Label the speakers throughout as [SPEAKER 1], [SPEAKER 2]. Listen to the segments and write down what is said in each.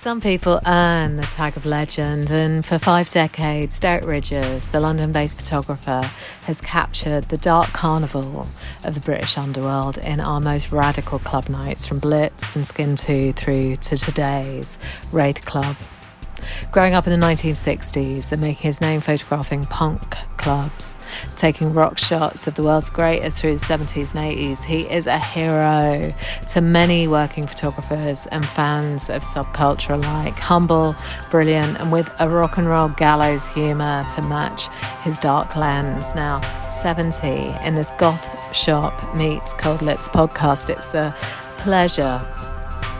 [SPEAKER 1] Some people earn the tag of legend, and for five decades, Derek Ridgers, the London based photographer, has captured the dark carnival of the British underworld in our most radical club nights, from Blitz and Skin 2 through to today's Wraith Club. Growing up in the 1960s and making his name photographing punk clubs, taking rock shots of the world's greatest through the 70s and 80s, he is a hero to many working photographers and fans of subculture alike. Humble, brilliant, and with a rock and roll gallows humour to match his dark lens. Now, 70 in this goth shop meets Cold Lips podcast. It's a pleasure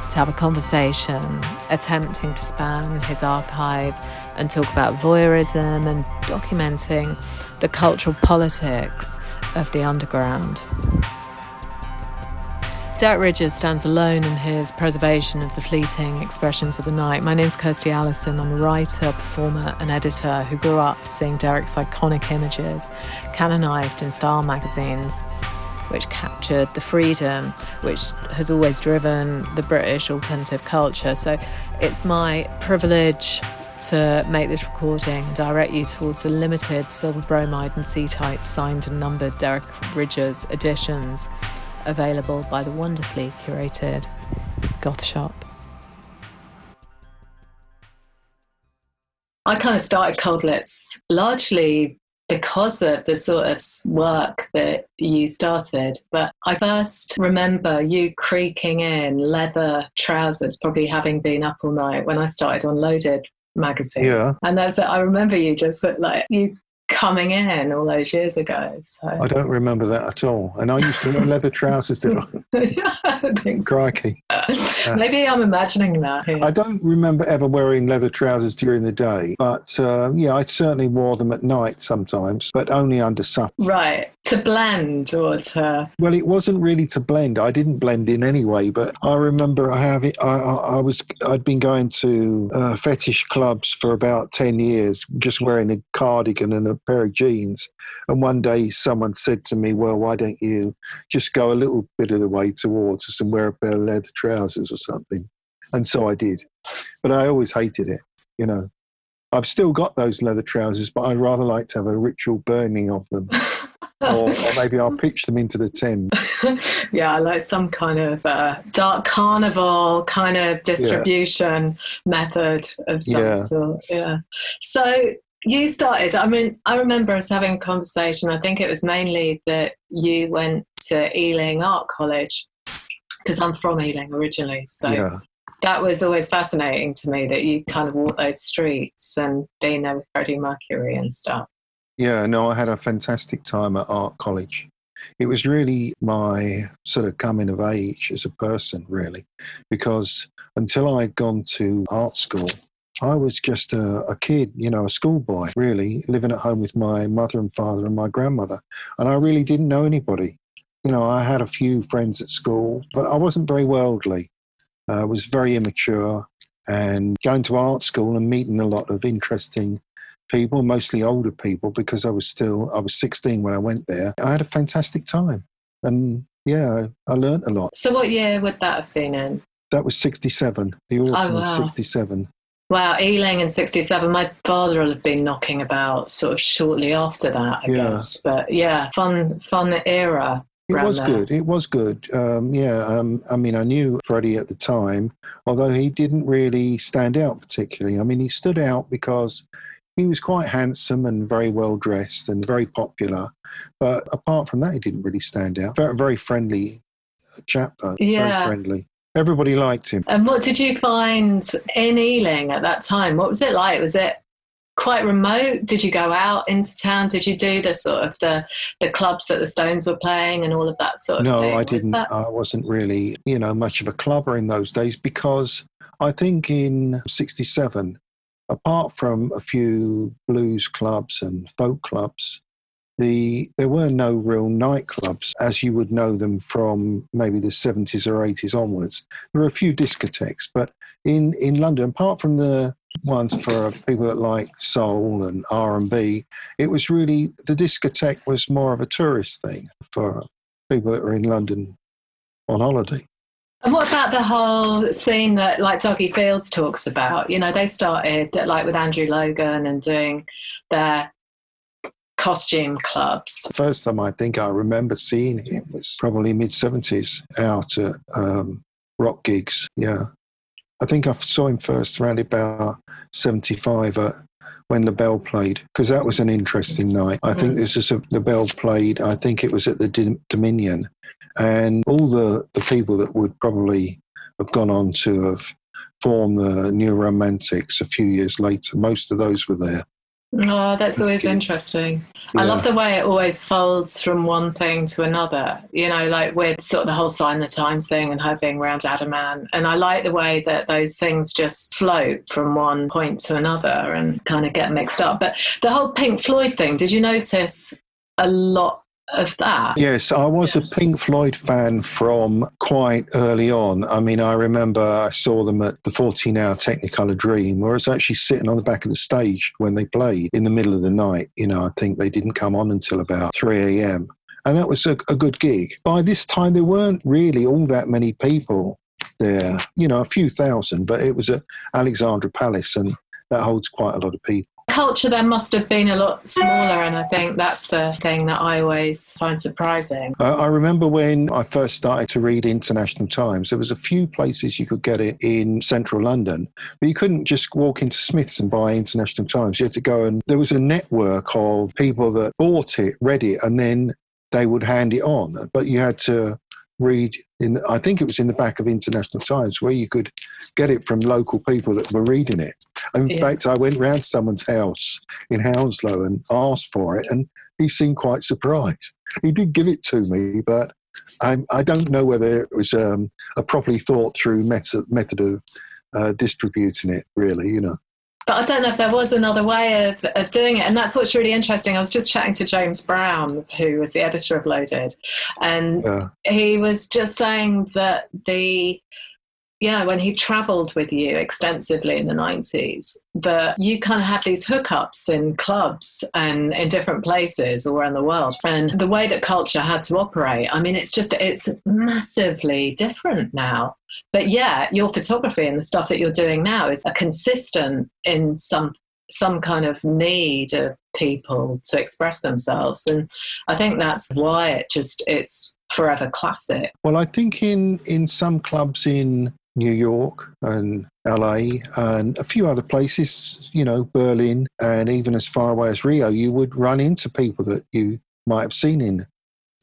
[SPEAKER 1] to have a conversation, attempting to span his archive and talk about voyeurism and documenting the cultural politics of the underground. Derek Ridgers stands alone in his preservation of the fleeting expressions of the night. My name's Kirsty Allison. I'm a writer, performer, and editor who grew up seeing Derek's iconic images canonised in style magazines which captured the freedom which has always driven the British alternative culture. So it's my privilege to make this recording and direct you towards the limited silver bromide and C-type signed and numbered Derek Ridgers editions available by the wonderfully curated Goth Shop. I kind of started Cold Lips largely because of the sort of work that you started. But I first remember you creaking in leather trousers, probably having been up all night when I started on Loaded magazine.
[SPEAKER 2] Yeah.
[SPEAKER 1] And that's I remember you just like you coming in all those years ago. So.
[SPEAKER 2] I don't remember that at all. And I used to wear leather trousers, did I?
[SPEAKER 1] I think so.
[SPEAKER 2] Crikey.
[SPEAKER 1] Maybe I'm imagining that. Here.
[SPEAKER 2] I don't remember ever wearing leather trousers during the day, but uh, yeah, I certainly wore them at night sometimes, but only under supper.
[SPEAKER 1] Right. To blend or to.
[SPEAKER 2] Well, it wasn't really to blend. I didn't blend in anyway, but I remember I have I, I, I was I'd been going to uh, fetish clubs for about ten years, just wearing a cardigan and a pair of jeans. And one day someone said to me, Well, why don't you just go a little bit of the way towards us and wear a pair of leather trousers or something? And so I did. But I always hated it, you know. I've still got those leather trousers, but I'd rather like to have a ritual burning of them. or, or, maybe I'll pitch them into the Thames.
[SPEAKER 1] yeah, I like some kind of uh, dark carnival kind of distribution yeah. method of some yeah. sort. Yeah. So you started, I mean, I remember us having a conversation. I think it was mainly that you went to Ealing Art College because I'm from Ealing originally. So
[SPEAKER 2] yeah.
[SPEAKER 1] That was always fascinating to me that you kind of walk those streets and there with Freddie Mercury and stuff.
[SPEAKER 2] Yeah, no, I had a fantastic time at art college. It was really my sort of coming of age as a person, really, because until I'd gone to art school, I was just a, a, kid, you know, a schoolboy, really, living at home with my mother and father and my grandmother. And I really didn't know anybody. You know, I had a few friends at school, but I wasn't very worldly. I was very immature and going to art school and meeting a lot of interesting people, mostly older people, because I was still, I was 16 when I went there. I had a fantastic time. And yeah, I learned a lot.
[SPEAKER 1] So, what year would that have been in?
[SPEAKER 2] That was 67, the oh, autumn
[SPEAKER 1] oh, wow.
[SPEAKER 2] of 67.
[SPEAKER 1] Wow, Ealing in 67. My father will have been knocking about sort of shortly after that, I
[SPEAKER 2] Yeah.
[SPEAKER 1] guess. But yeah, fun, fun era.
[SPEAKER 2] It was
[SPEAKER 1] there.
[SPEAKER 2] good. It was good. Um, yeah. Um, I mean, I knew Freddie at the time, although he didn't really stand out particularly. I mean, he stood out because he was quite handsome and very well dressed and very popular. But apart from that, he didn't really stand out. Very, very friendly chap, though.
[SPEAKER 1] Yeah.
[SPEAKER 2] Very friendly. Everybody liked him.
[SPEAKER 1] And what did you find in Ealing at that time? What was it like? Was it quite remote? Did you go out into town? Did you do the sort of the the clubs that the Stones were playing and all of that sort of
[SPEAKER 2] No,
[SPEAKER 1] thing?
[SPEAKER 2] I didn't. I wasn't really, you know, much of a clubber in those days because I think in '67, apart from a few blues clubs and folk clubs, the there were no real nightclubs as you would know them from maybe the 70s or 80s onwards. There were a few discotheques, but in in London, apart from the ones for people that like soul and R&B, it was really the discotheque was more of a tourist thing for people that were in London on holiday.
[SPEAKER 1] And what about the whole scene that like Duggie Fields talks about? You know, they started like with Andrew Logan and doing their costume clubs.
[SPEAKER 2] First time I think I remember seeing him was probably mid 70s out at um, rock gigs. Yeah. I think I saw him first around about 75 at when Bell played because that was an interesting night. I think mm. this is a, LaBelle played. I think it was at the Dominion, and all the the people that would probably have gone on to have formed the New Romantics a few years later. Most of those were there.
[SPEAKER 1] Oh, that's always interesting. Yeah. I love the way it always folds from one thing to another. You know, like with sort of the whole sign the times thing and her being around Adam Ant. And I like the way that those things just float from one point to another and kind of get mixed up. But the whole Pink Floyd thing, did you notice a lot of that.
[SPEAKER 2] Yes, I was a Pink Floyd fan from quite early on. I mean, I remember I saw them at the 14 hour Technicolor Dream, where I was actually sitting on the back of the stage when they played in the middle of the night. You know, I think they didn't come on until about 3 a.m. And that was a, a good gig. By this time, there weren't really all that many people there, you know, a few thousand, but it was at Alexandra Palace and that holds quite a lot of people
[SPEAKER 1] culture there must have been a lot smaller, and I think that's the thing that I always find surprising.
[SPEAKER 2] Uh, I remember when I first started to read International Times, there was a few places you could get it in central London, but you couldn't just walk into Smith's and buy International Times. You had to go and there was a network of people that bought it, read it, and then they would hand it on. But you had to read in the, I think it was in the back of International Times where you could get it from local people that were reading it. In yeah. fact, I went round to someone's house in Hounslow and asked for it, and he seemed quite surprised. He did give it to me, but I, I don't know whether it was um, a properly thought through method method of uh, distributing it. Really, you know.
[SPEAKER 1] But I don't know if there was another way of, of doing it. And that's what's really interesting. I was just chatting to James Brown, who was the editor of Loaded, and yeah. he was just saying that the yeah, when he traveled with you extensively in the 90s, that you kind of had these hookups in clubs and in different places all around the world. And the way that culture had to operate, I mean, it's just, it's massively different now. But yeah, your photography and the stuff that you're doing now is a consistent in some some kind of need of people to express themselves and i think that's why it just it's forever classic
[SPEAKER 2] well i think in in some clubs in New York and LA and a few other places, you know, Berlin and even as far away as Rio, you would run into people that you might have seen in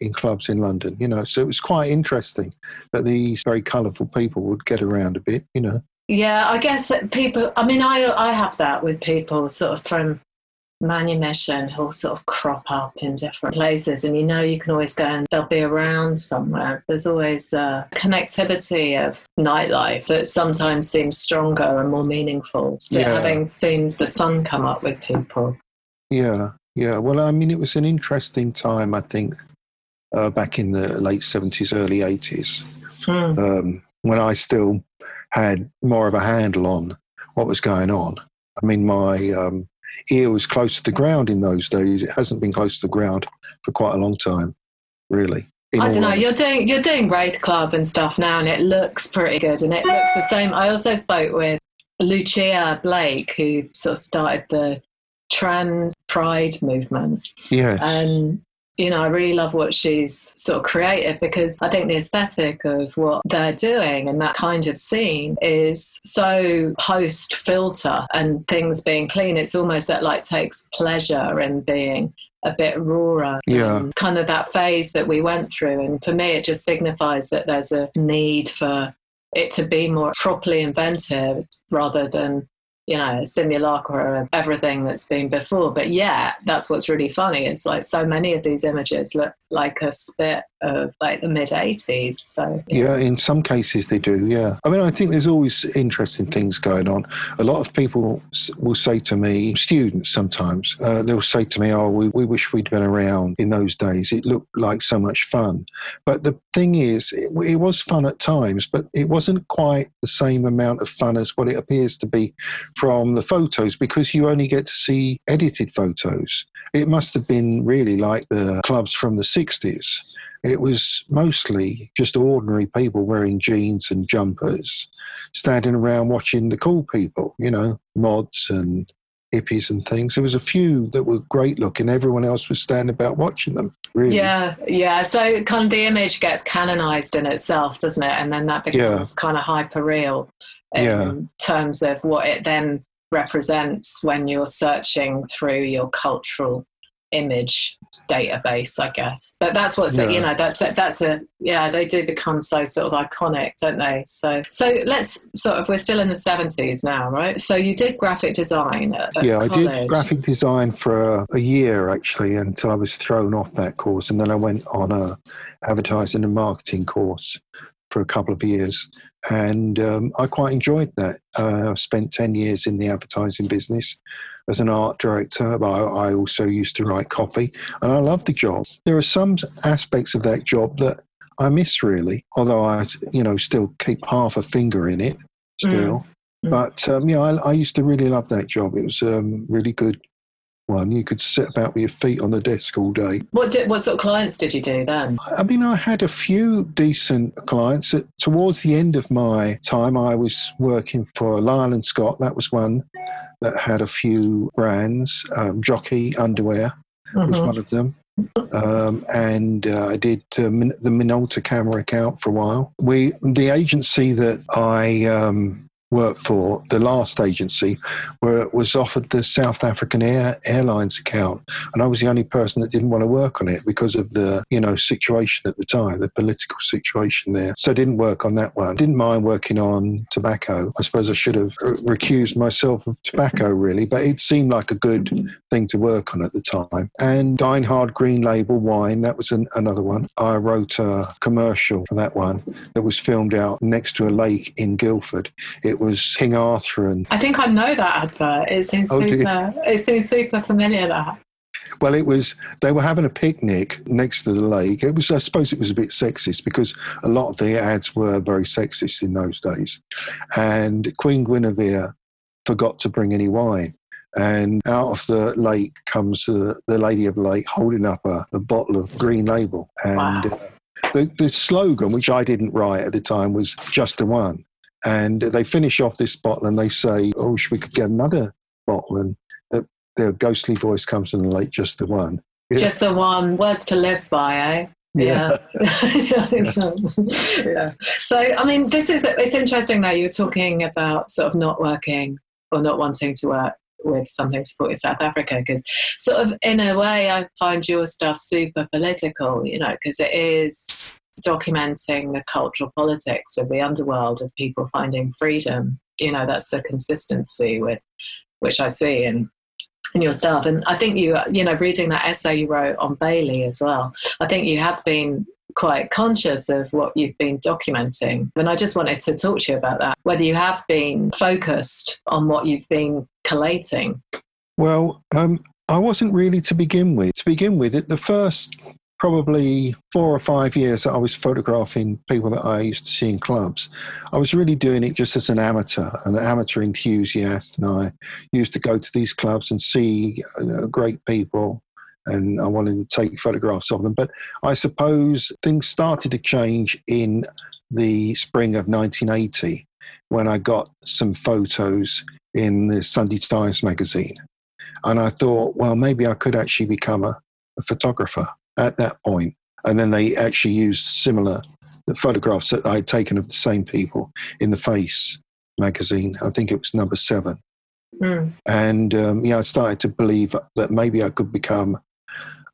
[SPEAKER 2] in clubs in London, you know. So it was quite interesting that these very colourful people would get around a bit, you know.
[SPEAKER 1] Yeah, I guess people. I mean, I I have that with people sort of from manumission who'll sort of crop up in different places. And you know you can always go and they'll be around somewhere. There's always a connectivity of nightlife that sometimes seems stronger and more meaningful. So yeah. having seen the sun come up with people.
[SPEAKER 2] Yeah yeah. Well i mean it was an interesting time i think uh, back in the late 70s early 80s hmm. um, when i still had more of a handle on what was going on. I mean my um, ear was close to the ground in those days. It hasn't been close to the ground for quite a long time, really.
[SPEAKER 1] I don't know. You're doing you're doing Wraith Club and stuff now, and it looks pretty good, and it looks the same. I also spoke with Lucia Blake, who sort of started the trans pride movement.
[SPEAKER 2] Yeah.
[SPEAKER 1] And um, you know, I really love what she's sort of created because I think the aesthetic of what they're doing and that kind of scene is so post filter and things being clean. It's almost that like takes pleasure in being a bit rawer.
[SPEAKER 2] Yeah.
[SPEAKER 1] Kind of that phase that we went through. And for me, it just signifies that there's a need for it to be more properly inventive rather than you know, simulacra of everything that's been before. But yeah, that's what's really funny. It's like so many of these images look like a spit of like the mid 80s. So
[SPEAKER 2] yeah. yeah. in some cases they do. Yeah, I mean, I think there's always interesting things going on. A lot of people will say to me, students sometimes, uh, they'll say to me, "Oh, we, we wish we'd been around in those days. It looked like so much fun." But the thing is, it, it was fun at times, but it wasn't quite the same amount of fun as what it appears to be from the photos because you only get to see edited photos. It must have been really like the clubs from the 60s it was mostly just ordinary people wearing jeans and jumpers, standing around watching the cool people, you know, mods and hippies and things. There was a few that were great looking. Everyone else was standing about watching them. Really.
[SPEAKER 1] Yeah, yeah. So kind of the image gets canonized in itself, doesn't it? And then that becomes yeah. kind of hyper real in yeah. terms of what it then represents when you're searching through your cultural image database, I guess. But that's what's yeah. you know that's a, that's a yeah they do become so sort of iconic, don't they? So so let's sort of we're still in the seventies now, right? So you did graphic design. At, at
[SPEAKER 2] yeah,
[SPEAKER 1] college.
[SPEAKER 2] I did graphic design for a, a, year actually until I was thrown off that course, and then I went on a advertising and marketing course for a couple of years, and um, I quite enjoyed that. Uh, I spent ten years in the advertising business as an art director, but I, I also used to write copy, and I love the job. There are some aspects of that job that I miss really, although I, you know, still keep half a finger in it still. Mm. mm. But um, yeah, I, I, used to really love that job. It was um, really good one. You could sit about with your feet on the desk all day.
[SPEAKER 1] What did, what sort of clients did you do then?
[SPEAKER 2] I mean, I had a few decent clients. Towards the end of my time, I was working for Lyle and Scott. That was one that had a few brands. Um, Jockey Underwear mm-hmm. was one of them. Um, and uh, I did uh, the Minolta camera account for a while. We, the agency that I um, worked for, the last agency, where it was offered the South African Air Airlines account, and I was the only person that didn't want to work on it because of the you know situation at the time, the political situation there. So I didn't work on that one. Didn't mind working on tobacco. I suppose I should have recused myself of tobacco really, but it seemed like a good thing to work on at the time. And Deinhard Green Label wine, that was an, another one. I wrote a commercial for that one that was filmed out next to a lake in Guildford. It was King Arthur and.
[SPEAKER 1] I think I know that advert. It seems oh, super. It seems super familiar. That.
[SPEAKER 2] Well, it was. They were having a picnic next to the lake. It was. I suppose it was a bit sexist because a lot of the ads were very sexist in those days, and Queen Guinevere forgot to bring any wine. And out of the lake comes the, the lady of the lake holding up a, a bottle of green label. And wow. the, the slogan, which I didn't write at the time, was just the one. And they finish off this bottle and they say, "Oh, wish we could get another bottle." And the, their ghostly voice comes in lake, just the one.
[SPEAKER 1] Yeah. Just the one. Words to live by, eh? Yeah. Yeah. yeah. So, I mean, this is, it's interesting that you're talking about sort of not working or not wanting to work with something supporting South Africa because sort of in a way I find your stuff super political, you know, because it is documenting the cultural politics of the underworld of people finding freedom. You know, that's the consistency with which I see in in your stuff. And I think you, you know, reading that essay you wrote on Bailey as well, I think you have been quite conscious of what you've been documenting. And I just wanted to talk to you about that, whether you have been focused on what you've been collating.
[SPEAKER 2] Well, um, I wasn't really to begin with. To begin with, it, the first probably four or five years that I was photographing people that I used to see in clubs, I was really doing it just as an amateur, an amateur enthusiast. And I used to go to these clubs and see uh, great people and I wanted to take photographs of them. But I suppose things started to change in the spring of 1980 when I got some photos in the Sunday Times magazine. And I thought, well, maybe I could actually become a, a photographer at that point. And then they actually used similar the photographs that I had taken of the same people in the Face magazine. I think it was number seven. Mm. And um, yeah, I started to believe that maybe I could become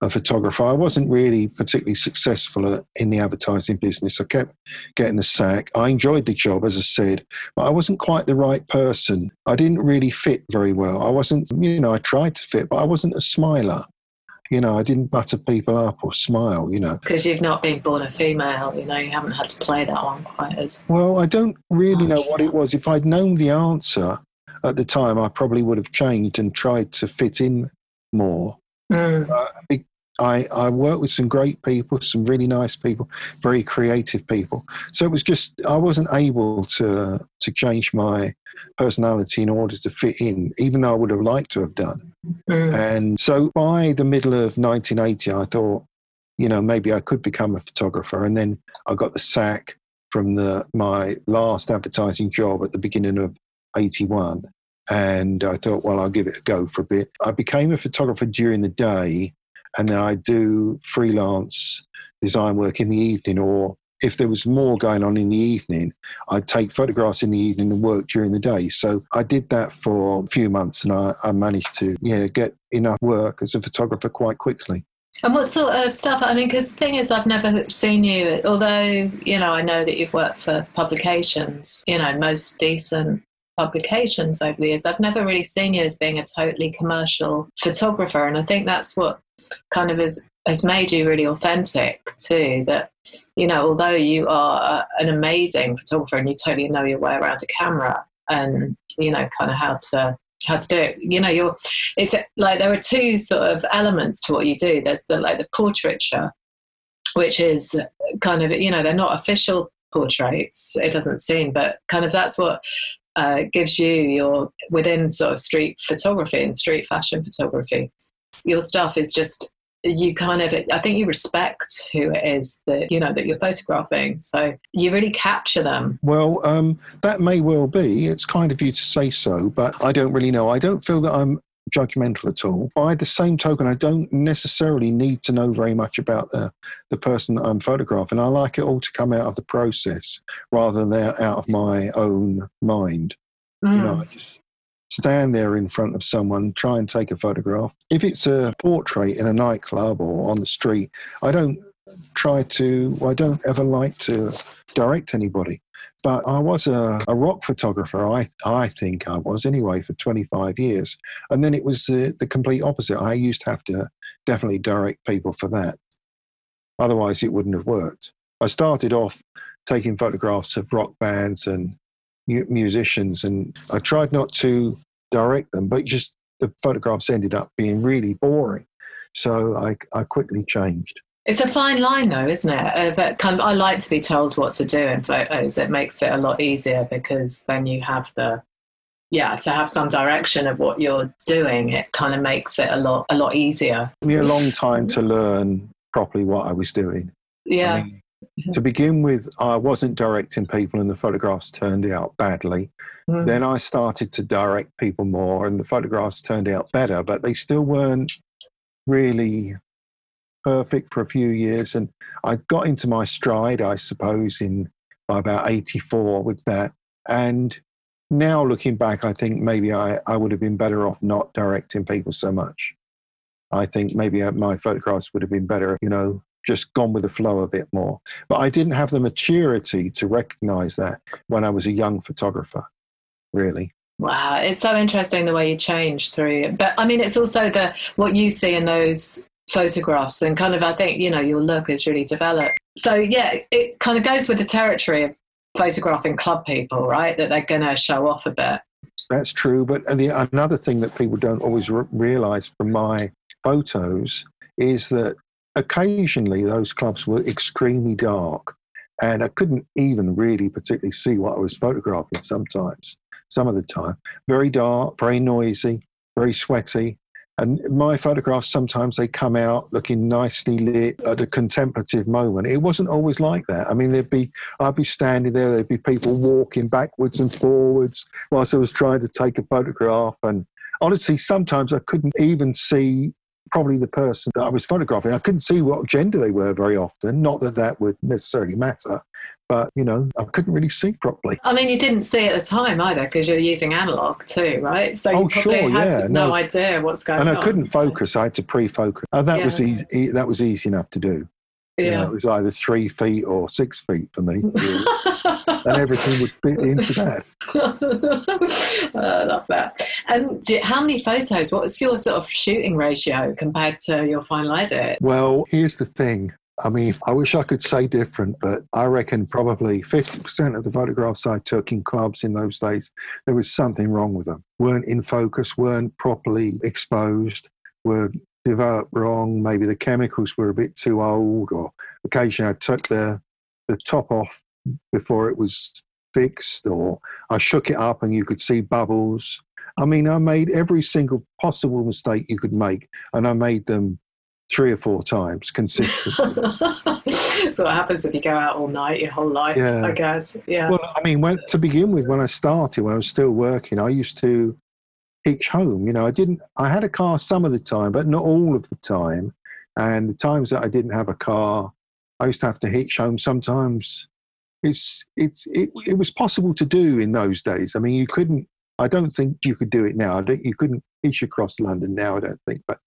[SPEAKER 2] a photographer. I wasn't really particularly successful in the advertising business. I kept getting the sack. I enjoyed the job, as I said, but I wasn't quite the right person. I didn't really fit very well. I wasn't, you know, I tried to fit, but I wasn't a smiler you know, I didn't butter people up or smile, you know.
[SPEAKER 1] Because you've not been born a female, you know, you haven't had to play that one quite as.
[SPEAKER 2] Well, I don't really know what it was. If I'd known the answer at the time, I probably would have changed and tried to fit in more. Mm. Uh, I, I worked with some great people, some really nice people, very creative people. So it was just I wasn't able to to change my personality in order to fit in, even though I would have liked to have done. Mm. And so by the middle of 1980, I thought, you know, maybe I could become a photographer. And then I got the sack from the my last advertising job at the beginning of 81. And I thought, well, I'll give it a go for a bit. I became a photographer during the day, and then I do freelance design work in the evening or if there was more going on in the evening, I'd take photographs in the evening and work during the day. So I did that for a few months and I, I managed to yeah get enough work as a photographer quite quickly.
[SPEAKER 1] And what sort of stuff? I mean, because the thing is, I've never seen you, although, you know, I know that you've worked for publications, you know, most decent publications over the years. I've never really seen you as being a totally commercial photographer. And I think that's what kind of is has made you really authentic too. That you know, although you are an amazing photographer and you totally know your way around a camera and you know, kind of how to how to do it. You know, you're it's like there are two sort of elements to what you do. There's the like the portraiture, which is kind of you know they're not official portraits. It doesn't seem, but kind of that's what uh, gives you your within sort of street photography and street fashion photography. Your stuff is just you kind of i think you respect who it is that you know that you're photographing. So you really capture them.
[SPEAKER 2] Well um, that may well be. It's kind of you to say so but i don't really know. I don't feel that i'm judgmental at all. By the same token i don't necessarily need to know very much about the, the person that i'm photographing. I like it all to come out of the process rather than out of my own mind. Mm. you know mm. i just stand there in front of someone, try and take a photograph. If it's a portrait in a nightclub or on the street, I don't try to, I don't ever like to direct anybody. But I was a, a rock photographer, I, I think I was anyway, for 25 years. And then it was the, the complete opposite. I used to have to definitely direct people for that. Otherwise, it wouldn't have worked. I started off taking photographs of rock bands and musicians, and I tried not to direct them, but just the photographs ended up being really boring. So I, I quickly changed.
[SPEAKER 1] It's a fine line, though, isn't it? Uh, kind of, I like to be told what to do in photos. It makes it a lot easier because then you have the, yeah, to have some direction of what you're doing. It kind of makes it a lot, a lot easier.
[SPEAKER 2] It took me a long time to learn properly what I was doing.
[SPEAKER 1] Yeah. I mean.
[SPEAKER 2] To begin with, I wasn't directing people, and the photographs turned out badly. Mm. Then I started to direct people more, and the photographs turned out better, but they still weren't really perfect for a few years. And I got into my stride, I suppose, in by about 84 with that. And now looking back, I think maybe I, I would have been better off not directing people so much. I think maybe uh, my photographs would have been better, you know, just gone with the flow a bit more. But I didn't have the maturity to recognize that when I was a young photographer, really.
[SPEAKER 1] Wow, it's so interesting the way you change through it. But I mean, it's also the what you see in those photographs, and kind of I think you know your look is really developed. So yeah, it kind of goes with the territory of photographing club people, right? That they're going to show off a bit.
[SPEAKER 2] That's true, but the, another thing that people don't always re- realize from my photos is that occasionally those clubs were extremely dark and I couldn't even really particularly see what I was photographing sometimes, some of the time. Very dark, very noisy, very sweaty. And my photographs sometimes they come out looking nicely lit at a contemplative moment. It wasn't always like that. I mean, there'd be I'd be standing there, there'd be people walking backwards and forwards whilst I was trying to take a photograph. And honestly, sometimes I couldn't even see probably the person that I was photographing. I couldn't see what gender they were very often. Not that that would necessarily matter, but you know, I couldn't really see properly.
[SPEAKER 1] I mean, you didn't see at the time either because you're using analog too, right? So
[SPEAKER 2] oh,
[SPEAKER 1] you probably
[SPEAKER 2] sure,
[SPEAKER 1] had
[SPEAKER 2] yeah.
[SPEAKER 1] no, no, idea what's going
[SPEAKER 2] on.
[SPEAKER 1] And
[SPEAKER 2] I couldn't focus. I had to pre-focus, and that yeah. was easy. That was easy enough to do. Yeah. You know, it was either three feet or six feet for me. and everything would fit into that.
[SPEAKER 1] Oh, I love that. And do, how many photos? What's your sort of shooting ratio compared to your final edit?
[SPEAKER 2] Well, here's the thing. I mean, I wish I could say different, but I reckon probably 50% of the photographs I took in clubs in those days, there was something wrong with them. weren't in focus, weren't properly exposed, were developed wrong. Maybe the chemicals were a bit too old, or occasionally I took the the top off before it was fixed, or I shook it up and you could see bubbles. I mean, I made every single possible mistake you could make, and I made them three or four times consistently.
[SPEAKER 1] so what happens if you go out all night your whole life?
[SPEAKER 2] Yeah.
[SPEAKER 1] I guess. Yeah.
[SPEAKER 2] Well, I mean, when, to begin with, when I started, when I was still working, I used to hitch home. You know, I didn't. I had a car some of the time, but not all of the time. And the times that I didn't have a car, I used to have to hitch home. Sometimes it's it's it, it was possible to do in those days. I mean, you couldn't. I don't think you could do it now. I don't, you couldn't hitch across London now. I don't think, but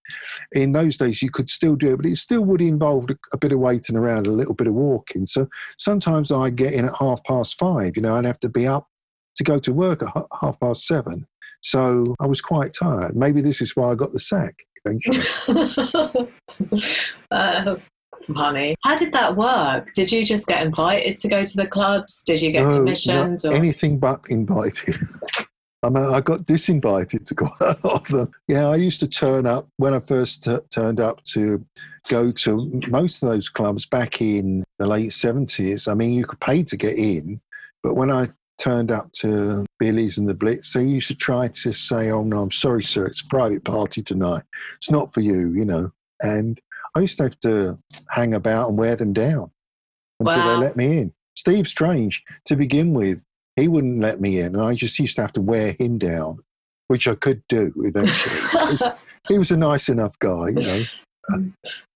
[SPEAKER 2] in those days you could still do it. But it still would involve a, a bit of waiting around, a little bit of walking. So sometimes I'd get in at half past five. You know, I'd have to be up to go to work at half past seven. So I was quite tired. Maybe this is why I got the sack eventually.
[SPEAKER 1] uh, funny. How did that work? Did you just get invited to go to the clubs? Did you get
[SPEAKER 2] No,
[SPEAKER 1] commissioned? Or?
[SPEAKER 2] anything but invited. I mean, I got disinvited to quite a lot of them. Yeah, I used to turn up when I first t- turned up to go to most of those clubs back in the late 70s. I mean, you could pay to get in, but when I turned up to Billy's and the Blitz, they used to try to say, Oh, no, I'm sorry, sir, it's a private party tonight. It's not for you, you know. And I used to have to hang about and wear them down until
[SPEAKER 1] Wow.
[SPEAKER 2] they let me in. Steve Strange, to begin with, he wouldn't let me in, and I just used to have to wear him down, which I could do eventually. he was a nice enough guy, you know. Uh,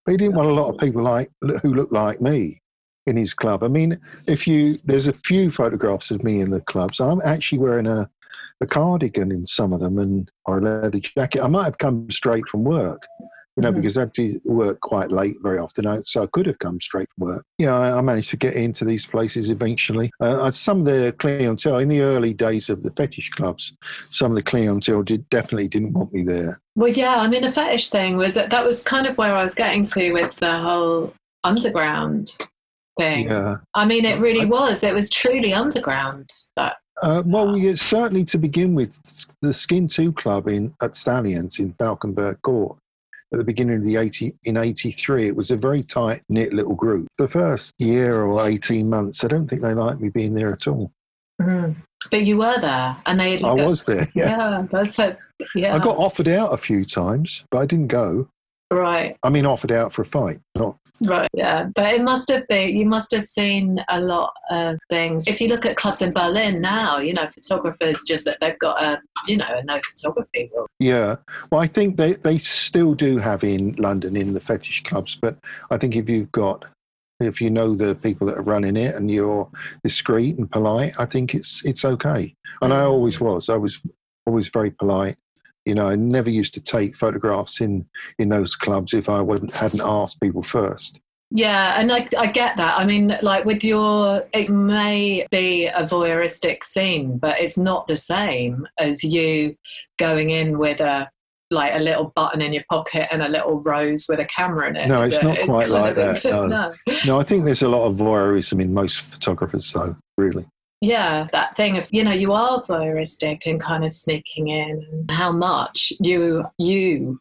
[SPEAKER 2] But he didn't want a lot of people like who looked like me in his club. I mean, if you there's a few photographs of me in the clubs. I'm actually wearing a a cardigan in some of them and or a leather jacket. I might have come straight from work, you know,
[SPEAKER 1] Mhm.
[SPEAKER 2] because I do work quite late very often, so I could have come straight from work. Yeah, I, I managed to get into these places eventually. Uh, some of the clientele in the early days of the fetish clubs, some of the clientele did definitely didn't want me there.
[SPEAKER 1] Well, yeah, I mean, the fetish thing was that that was kind of where I was getting to with the whole underground thing.
[SPEAKER 2] Yeah.
[SPEAKER 1] I mean, it really was. It was truly underground. That
[SPEAKER 2] Uh, well, we, certainly to begin with, the Skin Two Club in at Stallions in Falconberg Court at the beginning of the 80 in 83 it was a very tight knit little group the first year or 18 months i don't think they liked me being there at all
[SPEAKER 1] Mm. But you were there, and they.
[SPEAKER 2] i was there yeah.
[SPEAKER 1] Yeah, that's it. Yeah.
[SPEAKER 2] i got offered out a few times but i didn't go
[SPEAKER 1] right.
[SPEAKER 2] i mean offered out for a fight not
[SPEAKER 1] Right, yeah, but it must have been. You must have seen a lot of things. If you look at clubs in Berlin now, you know, photographers just that they've got a, you know, a no photography rule.
[SPEAKER 2] yeah well i think they, they still do have in london in the fetish clubs but i think if you've got if you know the people that are running it and you're discreet and polite i think it's it's okay and i always mm. was i was always very polite you know i never used to take photographs in in those clubs if i wasn't hadn't asked people first
[SPEAKER 1] Yeah, and I, I get that. I mean, like with your, it may be a voyeuristic scene, but it's not the same as you going in with a like a little button in your pocket and a little rose with a camera in it.
[SPEAKER 2] No, it's
[SPEAKER 1] it?
[SPEAKER 2] not quite like that, no.
[SPEAKER 1] no.
[SPEAKER 2] no i think there's a lot of voyeurism in most photographers though really
[SPEAKER 1] Yeah, that thing of you know you are voyeuristic and kind of sneaking in, how much you you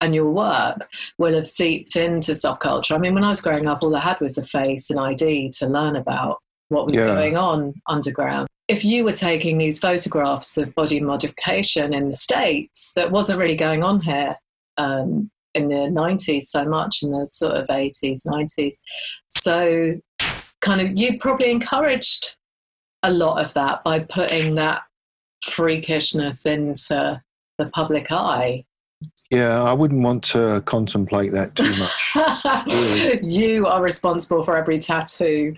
[SPEAKER 1] and your work will have seeped into subculture. I mean, when I was growing up, all I had was a face and ID to learn about what was
[SPEAKER 2] Yeah.
[SPEAKER 1] going on underground. If you were taking these photographs of body modification in the states, that wasn't really going on here. Um, in the 90s so much in the sort of 80s 90s so kind of you probably encouraged a lot of that by putting that freakishness into the public eye.
[SPEAKER 2] yeah i wouldn't want to contemplate that too much
[SPEAKER 1] you are responsible for every tattoo.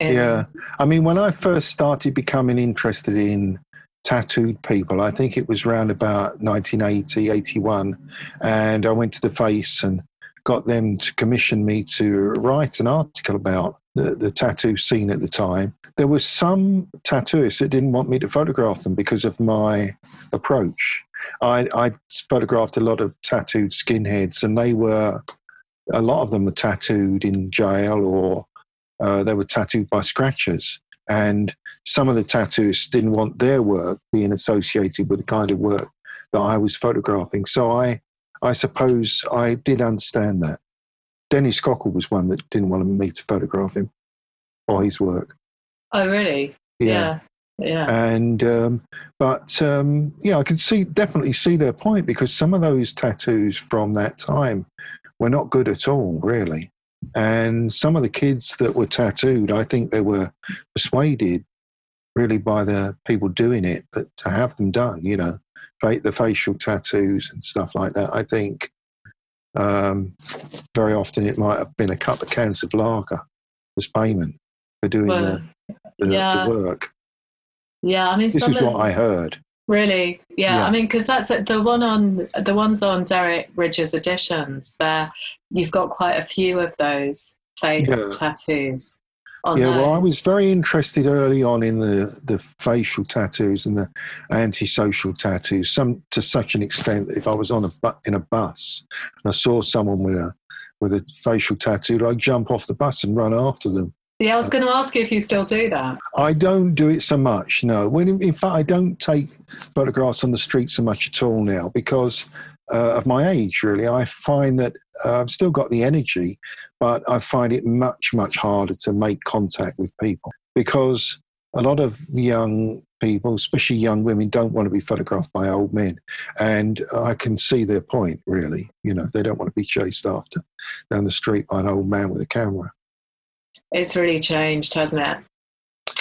[SPEAKER 1] in-
[SPEAKER 2] Yeah. I mean, when I first started becoming interested in tattooed people, I think it was around about 1980, 81. And I went to the Face and got them to commission me to write an article about the, the tattoo scene at the time. There were some tattooists that didn't want me to photograph them because of my approach. I, I photographed a lot of tattooed skinheads, and they were, a lot of them were tattooed in jail or uh, they were tattooed by scratchers. And some of the tattooists didn't want their work being associated with the kind of work that I was photographing. So I, I suppose I did understand that. Dennis Cockell was one that didn't want me to photograph him or his work.
[SPEAKER 1] Oh, really? Yeah. Yeah.
[SPEAKER 2] And um, but um, yeah, I can see definitely see their point because some of those tattoos from that time were not good at all, really. And some of the kids that were tattooed, I think they were persuaded really by the people doing it that to have them done, you know, the facial tattoos and stuff like that. I think um, very often it might have been a couple of cans of lager as payment for doing well, the, the, yeah. the, work.
[SPEAKER 1] Yeah, I mean,
[SPEAKER 2] this is what I heard.
[SPEAKER 1] Really? Yeah. yeah. I mean, because that's the one on the ones on Derek Ridgers editions. There, you've got quite a few of those face yeah. tattoos.
[SPEAKER 2] Oh, yeah. Those. Well, I was very interested early on in the the facial tattoos and the antisocial tattoos. Some to such an extent that if I was on a bu- in a bus and I saw someone with a with a facial tattoo, I'd jump off the bus and run after them
[SPEAKER 1] yeah, I was going to ask you if you still do that.
[SPEAKER 2] I don't do it so much, no. When in fact, I don't take photographs on the street so much at all now because uh, of my age. Really, I find that uh, I've still got the energy, but I find it much much harder to make contact with people because a lot of young people, especially young women, don't want to be photographed by old men. And I can see their point, really. You know, they don't want to be chased after down the street by an old man with a camera.
[SPEAKER 1] It's really changed, hasn't it?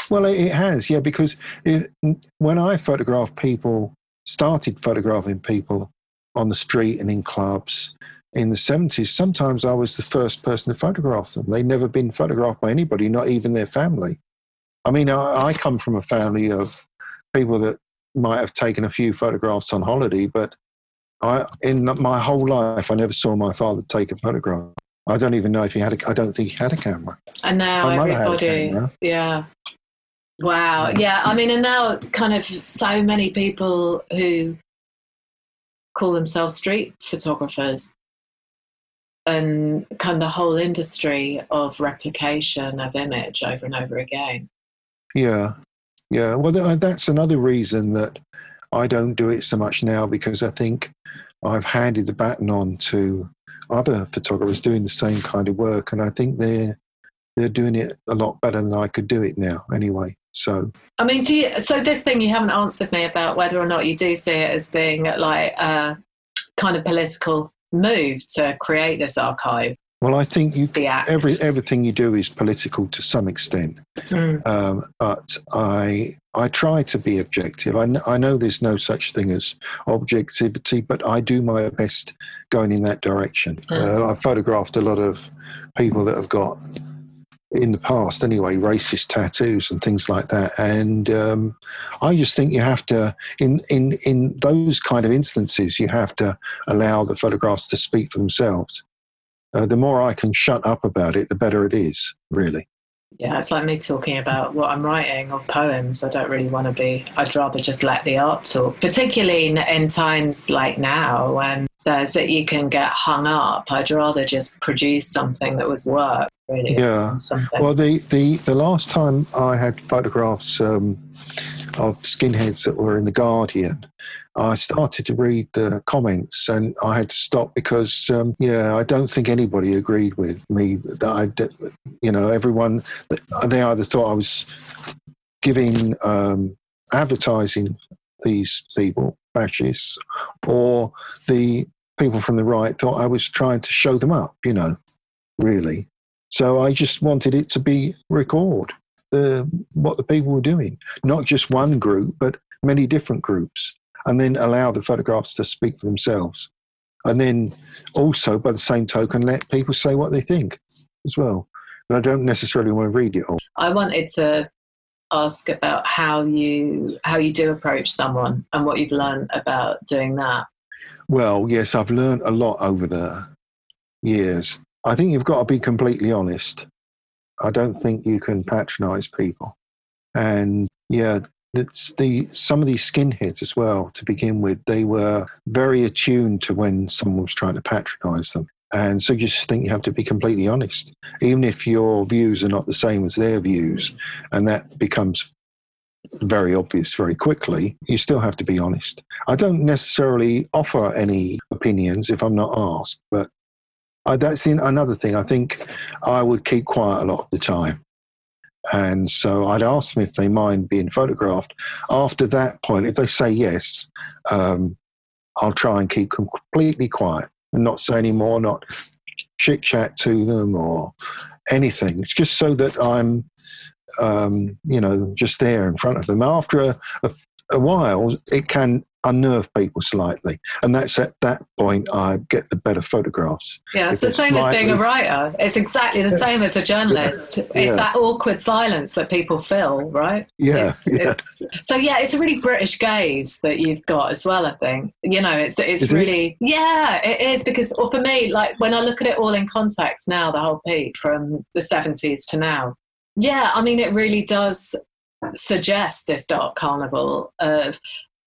[SPEAKER 2] Well, it has, yeah, because it, when I photographed people, started photographing people on the street and in clubs in the 70s, sometimes I was the first person to photograph them. They'd never been photographed by anybody, not even their family. I mean, I, I come from a family of people that might have taken a few photographs on holiday, but I, in my whole life, I never saw my father take a photograph. I don't even know if he had a. I don't think he had a camera.
[SPEAKER 1] And now everybody, yeah. Wow. Yeah. I mean, and now kind of so many people who call themselves street photographers and kind of the whole industry of replication of image over and over again.
[SPEAKER 2] Yeah. Yeah. Well, uh, that's another reason that I don't do it so much now because I think I've handed the baton on to other photographers doing the same kind of work, and I think they're they're doing it a lot better than I could do it now. Anyway, so
[SPEAKER 1] I mean, do you? So this thing you haven't answered me about whether or not you do see it as being like a kind of political move to create this archive.
[SPEAKER 2] Well, I think you every everything you do is political to some extent, mm. um, but I I try to be objective. I, I know there's no such thing as objectivity, but I do my best going in that direction. Mm. Uh, I've photographed a lot of people that have got in the past anyway racist tattoos and things like that and um, i just think you have to in in in those kind of instances you have to allow the photographs to speak for themselves uh, the more I can shut up about it, the better it is, really.
[SPEAKER 1] Yeah, it's like me talking about what I'm writing or poems. I don't really want to be, I'd rather just let the art talk, particularly in, in times like now when there's that you can get hung up. I'd rather just produce something that was work, really.
[SPEAKER 2] Yeah. Well, the, the, the last time I had photographs um, of skinheads that were in The Guardian, I started to read the comments and I had to stop because, um, yeah, I don't think anybody agreed with me that I, did, you know, everyone, they either thought I was giving, um, advertising these people, fascists, or the people from the right thought I was trying to show them up, you know, really. So I just wanted it to be record the, what the people were doing, not just one group, but many different groups and then allow the photographs to speak for themselves. And then also, by the same token, let people say what they think as well. But I don't necessarily want to read it all.
[SPEAKER 1] I wanted to ask about how you how you do approach someone and what you've learned about doing that.
[SPEAKER 2] Well, yes, I've learned a lot over the years. I think you've got to be completely honest. I don't think you can patronize people. And yeah, it's the some of these skinheads as well to begin with they were very attuned to when someone was trying to patronize them and so you just think you have to be completely honest even if your views are not the same as their views and that becomes very obvious very quickly you still have to be honest i don't necessarily offer any opinions if i'm not asked but I, that's in, another thing i think i would keep quiet a lot of the time and so I'd ask them if they mind being photographed. After that point, if they say yes, um, I'll try and keep completely quiet and not say any more, not chit chat to them or anything. It's just so that I'm, um, you know, just there in front of them. After a, a, a while, it can unnerve people slightly. And that's at that point I get the better photographs.
[SPEAKER 1] Yeah, it's the same slightly, as being a writer. It's exactly the same as a journalist. Yeah. It's that awkward silence that people feel, right?
[SPEAKER 2] Yeah,
[SPEAKER 1] it's,
[SPEAKER 2] yeah.
[SPEAKER 1] It's, so yeah, it's a really British gaze that you've got as well, I think. You know, it's it's is really it? yeah, it is because or for me, like when I look at it all in context now, the whole piece from the seventies to now. Yeah, I mean it really does suggest this dark carnival of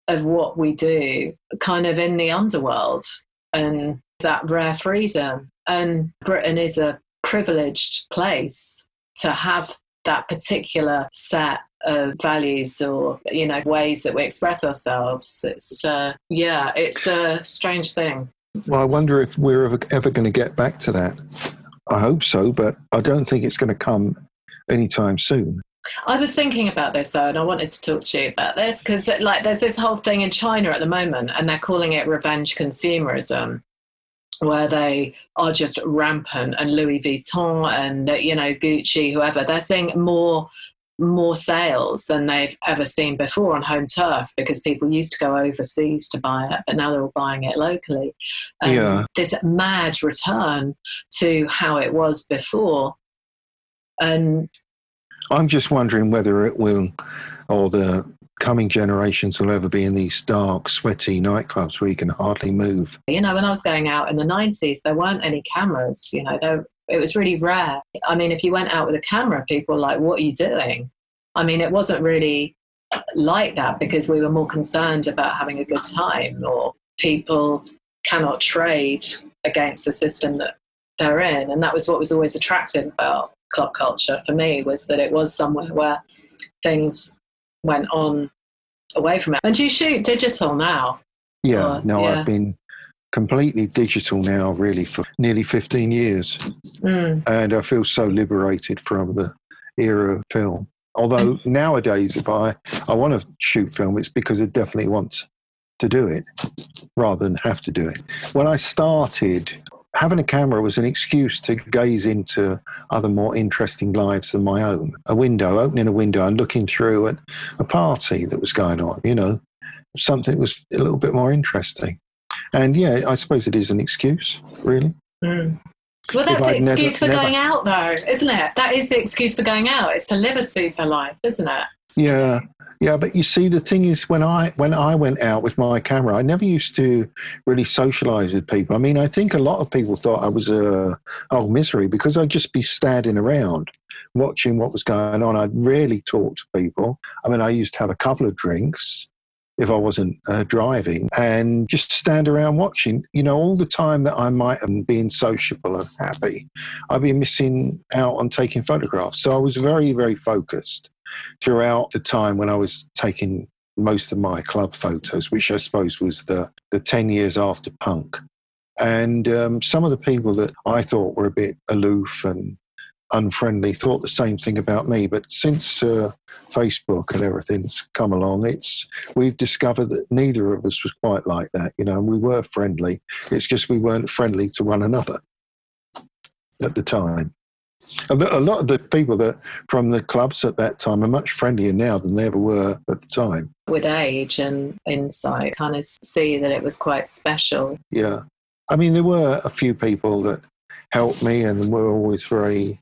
[SPEAKER 1] of what we do kind of in the underworld and that rare freedom. And Britain is a privileged place to have that particular set of values or you know ways that we express ourselves. It's uh, yeah it's a strange thing.
[SPEAKER 2] Well i wonder if we're ever, ever going to get back to that. I hope so but i don't think it's going to come anytime soon
[SPEAKER 1] I was thinking about this though, and I wanted to talk to you about this because, like, there's this whole thing in China at the moment, and they're calling it revenge consumerism, where they are just rampant, and Louis Vuitton and you know Gucci, whoever, they're seeing more more sales than they've ever seen before on home turf because people used to go overseas to buy it, but now they're all buying it locally.
[SPEAKER 2] Um, yeah.
[SPEAKER 1] This mad return to how it was before. And
[SPEAKER 2] I'm just wondering whether it will, or the coming generations will ever be in these dark, sweaty nightclubs where you can hardly move.
[SPEAKER 1] You know, when I was going out in the 90s, there weren't any cameras. You know, there, it was really rare. I mean, if you went out with a camera, people were like, What are you doing? I mean, it wasn't really like that because we were more concerned about having a good time or people cannot trade against the system that they're in. And that was what was always attractive about club culture for me was that it was somewhere where things went on away from it. And you shoot digital now?
[SPEAKER 2] Yeah, or, no, yeah. I've been completely digital now, really, for nearly 15 years. Mm. And I feel so liberated from the era of film. Although nowadays, if I, I want to shoot film, it's because I definitely want to do it rather than have to do it. When I started, having a camera was an excuse to gaze into other more interesting lives than my own. A window, opening a window and looking through at a party that was going on, you know, something was a little bit more interesting. And yeah, I suppose it is an excuse, really.
[SPEAKER 1] Mm. Well, that's the excuse never, for going never... out, though, isn't it? That is the excuse for going out. It's to live a super life, isn't it?
[SPEAKER 2] Yeah, yeah, but you see, the thing is, when I when I went out with my camera, I never used to really socialise with people. I mean, I think a lot of people thought I was a old misery because I'd just be standing around watching what was going on. I'd rarely talk to people. I mean, I used to have a couple of drinks if I wasn't uh, driving and just stand around watching. You know, all the time that I might have been sociable and happy, I'd be missing out on taking photographs. So I was very, very focused throughout the time when I was taking most of my club photos, which I suppose was the, the 10 years after punk. And um, some of the people that I thought were a bit aloof and unfriendly thought the same thing about me. But since uh, Facebook and everything's come along, it's we've discovered that neither of us was quite like that. You know, and we were friendly. It's just we weren't friendly to one another at the time. A lot of the people that from the clubs at that time are much friendlier now than they ever were at the time.
[SPEAKER 1] With age and insight, kind of see that it was quite special.
[SPEAKER 2] Yeah, I mean, there were a few people that helped me and were always very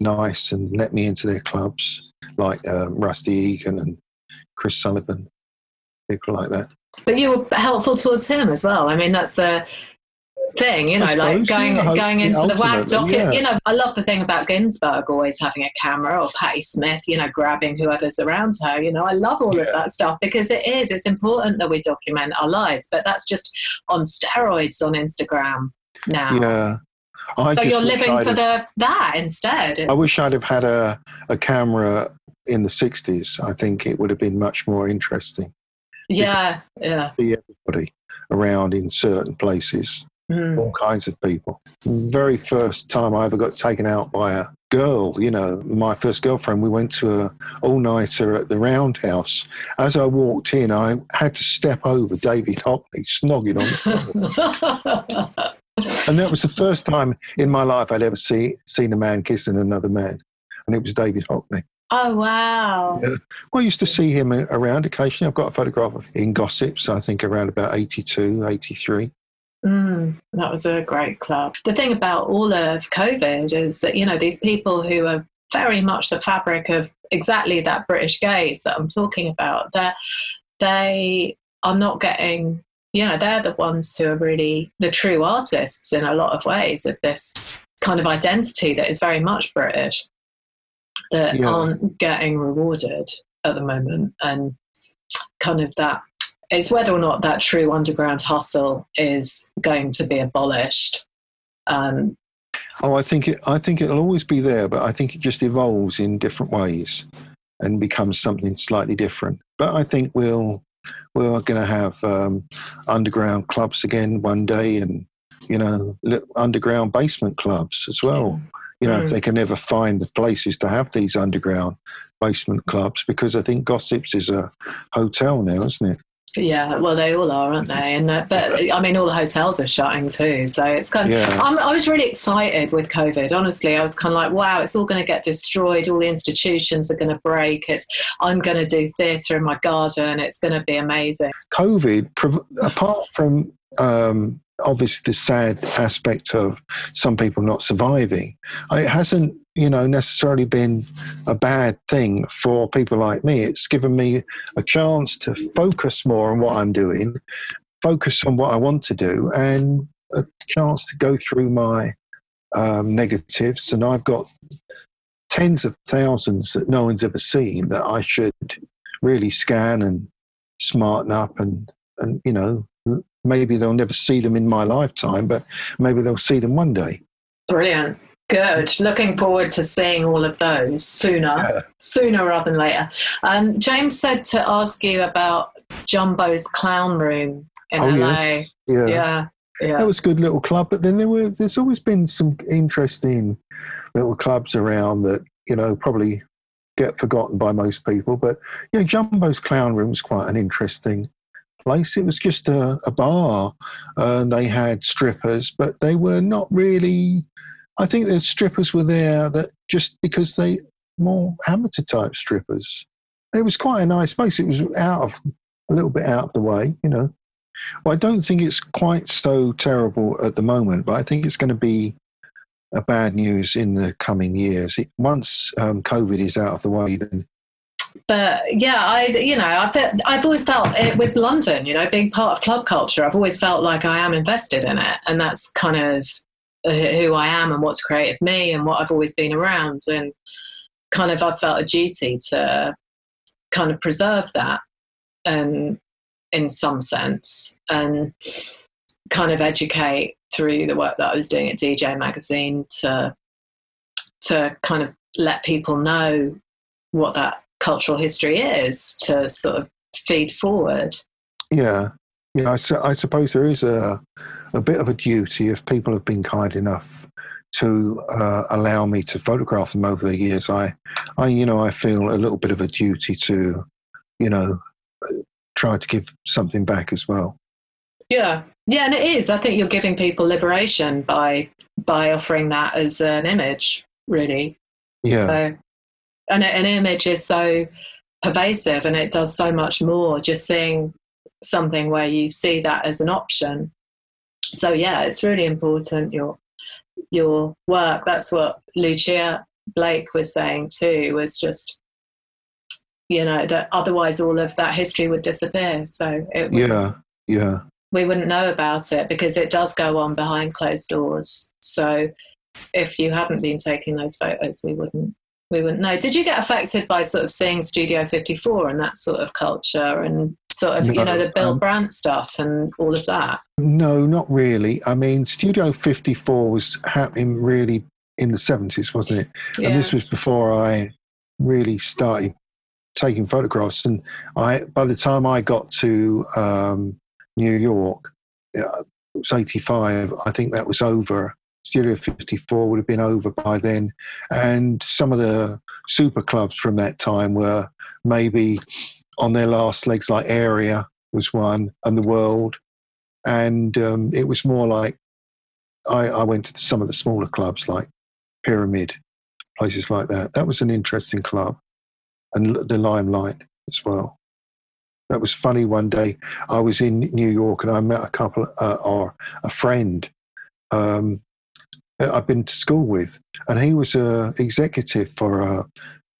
[SPEAKER 2] nice and let me into their clubs, like uh, Rusty Egan and Chris Sullivan, people like that.
[SPEAKER 1] But you were helpful towards him as well. I mean, that's the thing, you know, suppose, like going yeah, going into the WAG docket. Yeah. You know, I love the thing about Ginsberg always having a camera or Patti Smith, you know, grabbing whoever's around her. You know, I love all yeah. of that stuff because it is. It's important that we document our lives, but that's just on steroids on Instagram now.
[SPEAKER 2] Yeah.
[SPEAKER 1] I so you're living for the that instead.
[SPEAKER 2] It's, I wish I'd have had a, a camera in the 60s. I think it would have been much more interesting.
[SPEAKER 1] Yeah, yeah.
[SPEAKER 2] See everybody around in certain places mm. all kinds of people. Very first time I ever got taken out by a girl, you know, my first girlfriend, we went to a all-nighter at the Roundhouse. As I walked in, I had to step over David Hockney, snogging on the and that was the first time in my life I'd ever see, seen a man kissing another man, and it was David Hockney.
[SPEAKER 1] Oh wow!
[SPEAKER 2] Yeah. Well, I used to see him around occasionally. I've got a photograph of in Gossips, I think around about 82, 83.
[SPEAKER 1] Mm, that was a great club. The thing about all of COVID is that, you know, these people who are very much the fabric of exactly that British gaze that I'm talking about, that they are not getting, you know, they're the ones who are really the true artists in a lot of ways of this kind of identity that is very much British that yeah. aren't getting rewarded at the moment. And kind of that is whether or not that true underground hustle is going to be abolished. Um,
[SPEAKER 2] oh i think it i think it'll always be there but i think it just evolves in different ways and becomes something slightly different. But i think we'll we're going to have um, underground clubs again one day and you know underground basement clubs as well you know, mm. if they can never find the places to have these underground basement clubs, because I think Gossips is a hotel now, isn't it?
[SPEAKER 1] Yeah, well, they all are, aren't they? And that, but I mean, all the hotels are shutting too. So it's kind of. Yeah. i was really excited with COVID. Honestly, I was kind of like, wow, it's all going to get destroyed. All the institutions are going to break. It's. I'm going to do theatre in my garden. It's going to be amazing.
[SPEAKER 2] COVID, apart from um, obviously the sad aspect of some people not surviving. It hasn't, you know, necessarily been a bad thing for people like me. It's given me a chance to focus more on what I'm doing, focus on what I want to do, and a chance to go through my um, negatives. And I've got tens of thousands that no one's ever seen that I should really scan and smarten up and and you know maybe they'll never see them in my lifetime, but maybe they'll see them one day.
[SPEAKER 1] Brilliant. Good. Looking forward to seeing all of those sooner, yeah. sooner rather than later. Um, James said to ask you about Jumbo's Clown Room in
[SPEAKER 2] oh,
[SPEAKER 1] LA.
[SPEAKER 2] Yeah. yeah.
[SPEAKER 1] yeah. Yeah.
[SPEAKER 2] That was a good little club, but then there were there's always been some interesting little clubs around that, you know, probably get forgotten by most people. But you know, Jumbo's Clown Room was quite an interesting place. It was just a, a bar, and they had strippers, but they were not really. I think the strippers were there that just because they more amateur type strippers. it was quite a nice place. It was out of a little bit out of the way, you know. Well, I don't think it's quite so terrible at the moment, but I think it's going to be a bad news in the coming years. It, once um, COVID is out of the way, then
[SPEAKER 1] but yeah, I you know I've I've always felt it with London, you know, being part of club culture. I've always felt like I am invested in it, and that's kind of uh, who I am and what's created me and what I've always been around, and kind of I've felt a duty to kind of preserve that, and in some sense, and kind of educate through the work that I was doing at DJ Magazine to to kind of let people know what that cultural history is to sort of feed forward.
[SPEAKER 2] Yeah, yeah. I, su- I suppose there is a a bit of a duty if people have been kind enough to uh, allow me to photograph them over the years. I, I, you know, I feel a little bit of a duty to, you know, try to give something back as well.
[SPEAKER 1] Yeah, yeah, and it is. I think you're giving people liberation by by offering that as an image, really.
[SPEAKER 2] Yeah. So
[SPEAKER 1] and an image is so pervasive and it does so much more just seeing something where you see that as an option. So yeah it's really important your your work. That's what lucia blake was saying too was just you know that otherwise all of that history would disappear. So it
[SPEAKER 2] yeah yeah.
[SPEAKER 1] we wouldn't know about it because it does go on behind closed doors. So if you hadn't been taking those photos we wouldn't we wouldn't know. Did you get affected by sort of seeing Studio 54 and that sort of culture and sort of, no, you know, the Bill um, Brandt stuff and all of that?
[SPEAKER 2] No, not really. I mean, Studio 54 was happening really in the 70s, wasn't it? Yeah. And this was before I really started taking photographs. And I, by the time I got to um, New York, it was 85, I think that was over. Studio 54 would have been over by then. And some of the super clubs from that time were maybe on their last legs, like Area was one, and The World. And um, it was more like I, I went to some of the smaller clubs like Pyramid, places like that. That was an interesting club, and the Limelight as well. That was funny. One day I was in New York and I met a couple uh, or a friend um, Uh, I've been to school with, and he was a executive for a,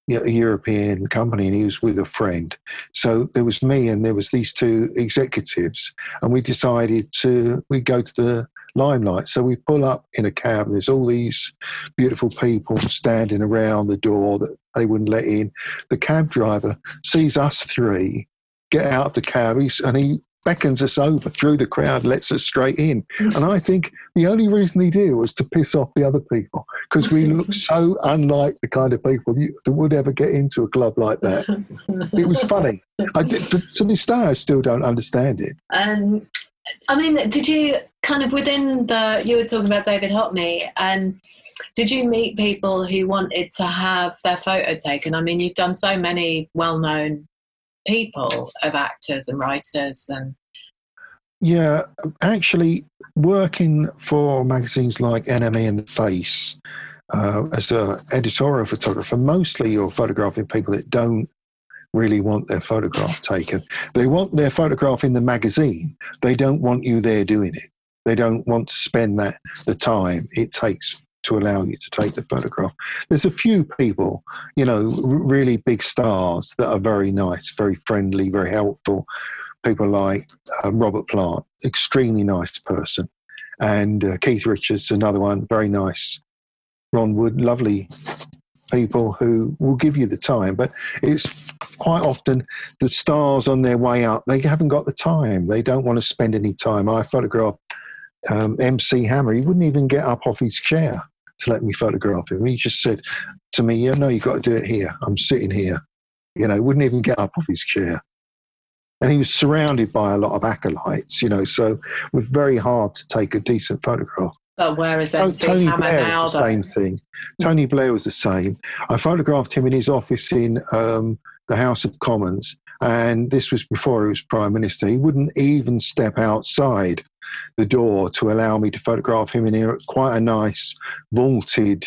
[SPEAKER 2] a European company, and he was with a friend. So there was me, and there was these two executives, and we decided to we go to the limelight. So we pull up in a cab, and there's all these beautiful people standing around the door that they wouldn't let in. The cab driver sees us three get out of the cab, and he beckons us over through the crowd, lets us straight in. And I think the only reason he did was to piss off the other people because we look so unlike the kind of people you, that would ever get into a club like that. it was funny. I did, to this day, I still don't understand it.
[SPEAKER 1] Um, I mean, did you kind of within the, you were talking about David Hockney, and did you meet people who wanted to have their photo taken? I mean, you've done so many well known people of actors and writers and
[SPEAKER 2] yeah actually working for magazines like NME and the face uh, as an editorial photographer mostly you're photographing people that don't really want their photograph taken. They want their photograph in the magazine. They don't want you there doing it. They don't want to spend that the time. It takes to allow you to take the photograph. There's a few people, you know, really big stars that are very nice, very friendly, very helpful. People like uh, Robert Plant, extremely nice person, and uh, Keith Richards, another one, very nice. Ron Wood, lovely people who will give you the time, but it's quite often the stars on their way out, They haven't got the time. They don't want to spend any time. I photographed um, MC Hammer. He wouldn't even get up off his chair to let me photograph him. He just said to me, "Yeah, no, you've got to do it here. I'm sitting here." You know, wouldn't even get up off his chair. And he was surrounded by a lot of acolytes, you know, so it was very hard to take a decent photograph.
[SPEAKER 1] But where is MC
[SPEAKER 2] Tony
[SPEAKER 1] Hammer
[SPEAKER 2] Blair
[SPEAKER 1] now?
[SPEAKER 2] was the same thing. Tony Blair was the same. I photographed him in his office in um, the House of Commons, and this was before he was Prime Minister. He wouldn't even step outside the door to allow me to photograph him in a, quite a nice vaulted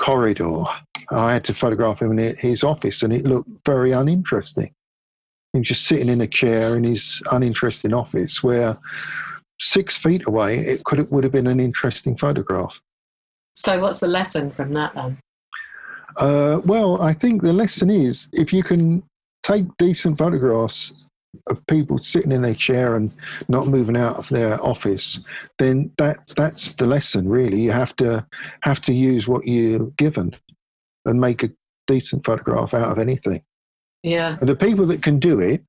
[SPEAKER 2] corridor. I had to photograph him in his office, and it looked very uninteresting. He was just sitting in a chair in his uninteresting office, where six feet away it could have, would have been an interesting photograph.
[SPEAKER 1] So, what's the lesson from that then?
[SPEAKER 2] Uh, well, I think the lesson is if you can take decent photographs of people sitting in their chair and not moving out of their office, then that that's the lesson really. You have to have to use what you're given and make a decent photograph out of anything.
[SPEAKER 1] Yeah.
[SPEAKER 2] And the people that can do it,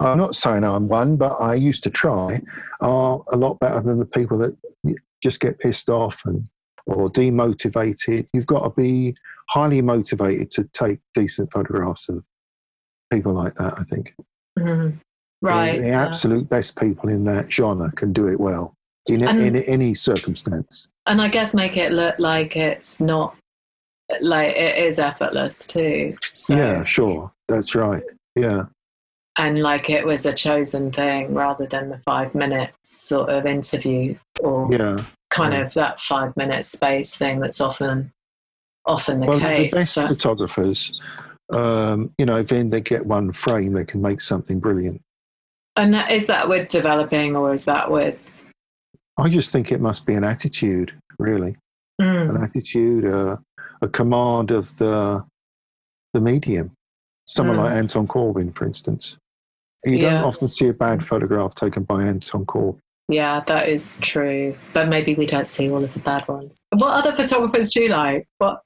[SPEAKER 2] I'm not saying I'm one, but I used to try, are a lot better than the people that just get pissed off and or demotivated. You've got to be highly motivated to take decent photographs of people like that, I think.
[SPEAKER 1] Mm-hmm. Right.
[SPEAKER 2] The, the absolute best people in that genre can do it well in,
[SPEAKER 1] And-
[SPEAKER 2] in any circumstance.
[SPEAKER 1] And I guess make it look like it's not like it is effortless too. So,
[SPEAKER 2] Yeah, sure. That's right. Yeah.
[SPEAKER 1] And like it was a chosen thing rather than the five minutes sort of interview or
[SPEAKER 2] Yeah.
[SPEAKER 1] kind
[SPEAKER 2] yeah.
[SPEAKER 1] of that five minute space thing that's often often the
[SPEAKER 2] well,
[SPEAKER 1] case.
[SPEAKER 2] the best
[SPEAKER 1] but-
[SPEAKER 2] photographers, um, you know, then they get one frame, they can make something brilliant.
[SPEAKER 1] and that, is that with developing or is that with
[SPEAKER 2] I just think it must be an attitude, really,
[SPEAKER 1] Mm,
[SPEAKER 2] an attitude, uh, a command of the the medium. Someone
[SPEAKER 1] Mm.
[SPEAKER 2] like Anton Corbijn, for instance. You
[SPEAKER 1] Yeah.
[SPEAKER 2] don't often see a bad photograph taken by Anton Corbijn.
[SPEAKER 1] yeah, that is true. But maybe we don't see all of the bad ones. What other photographers do you like? What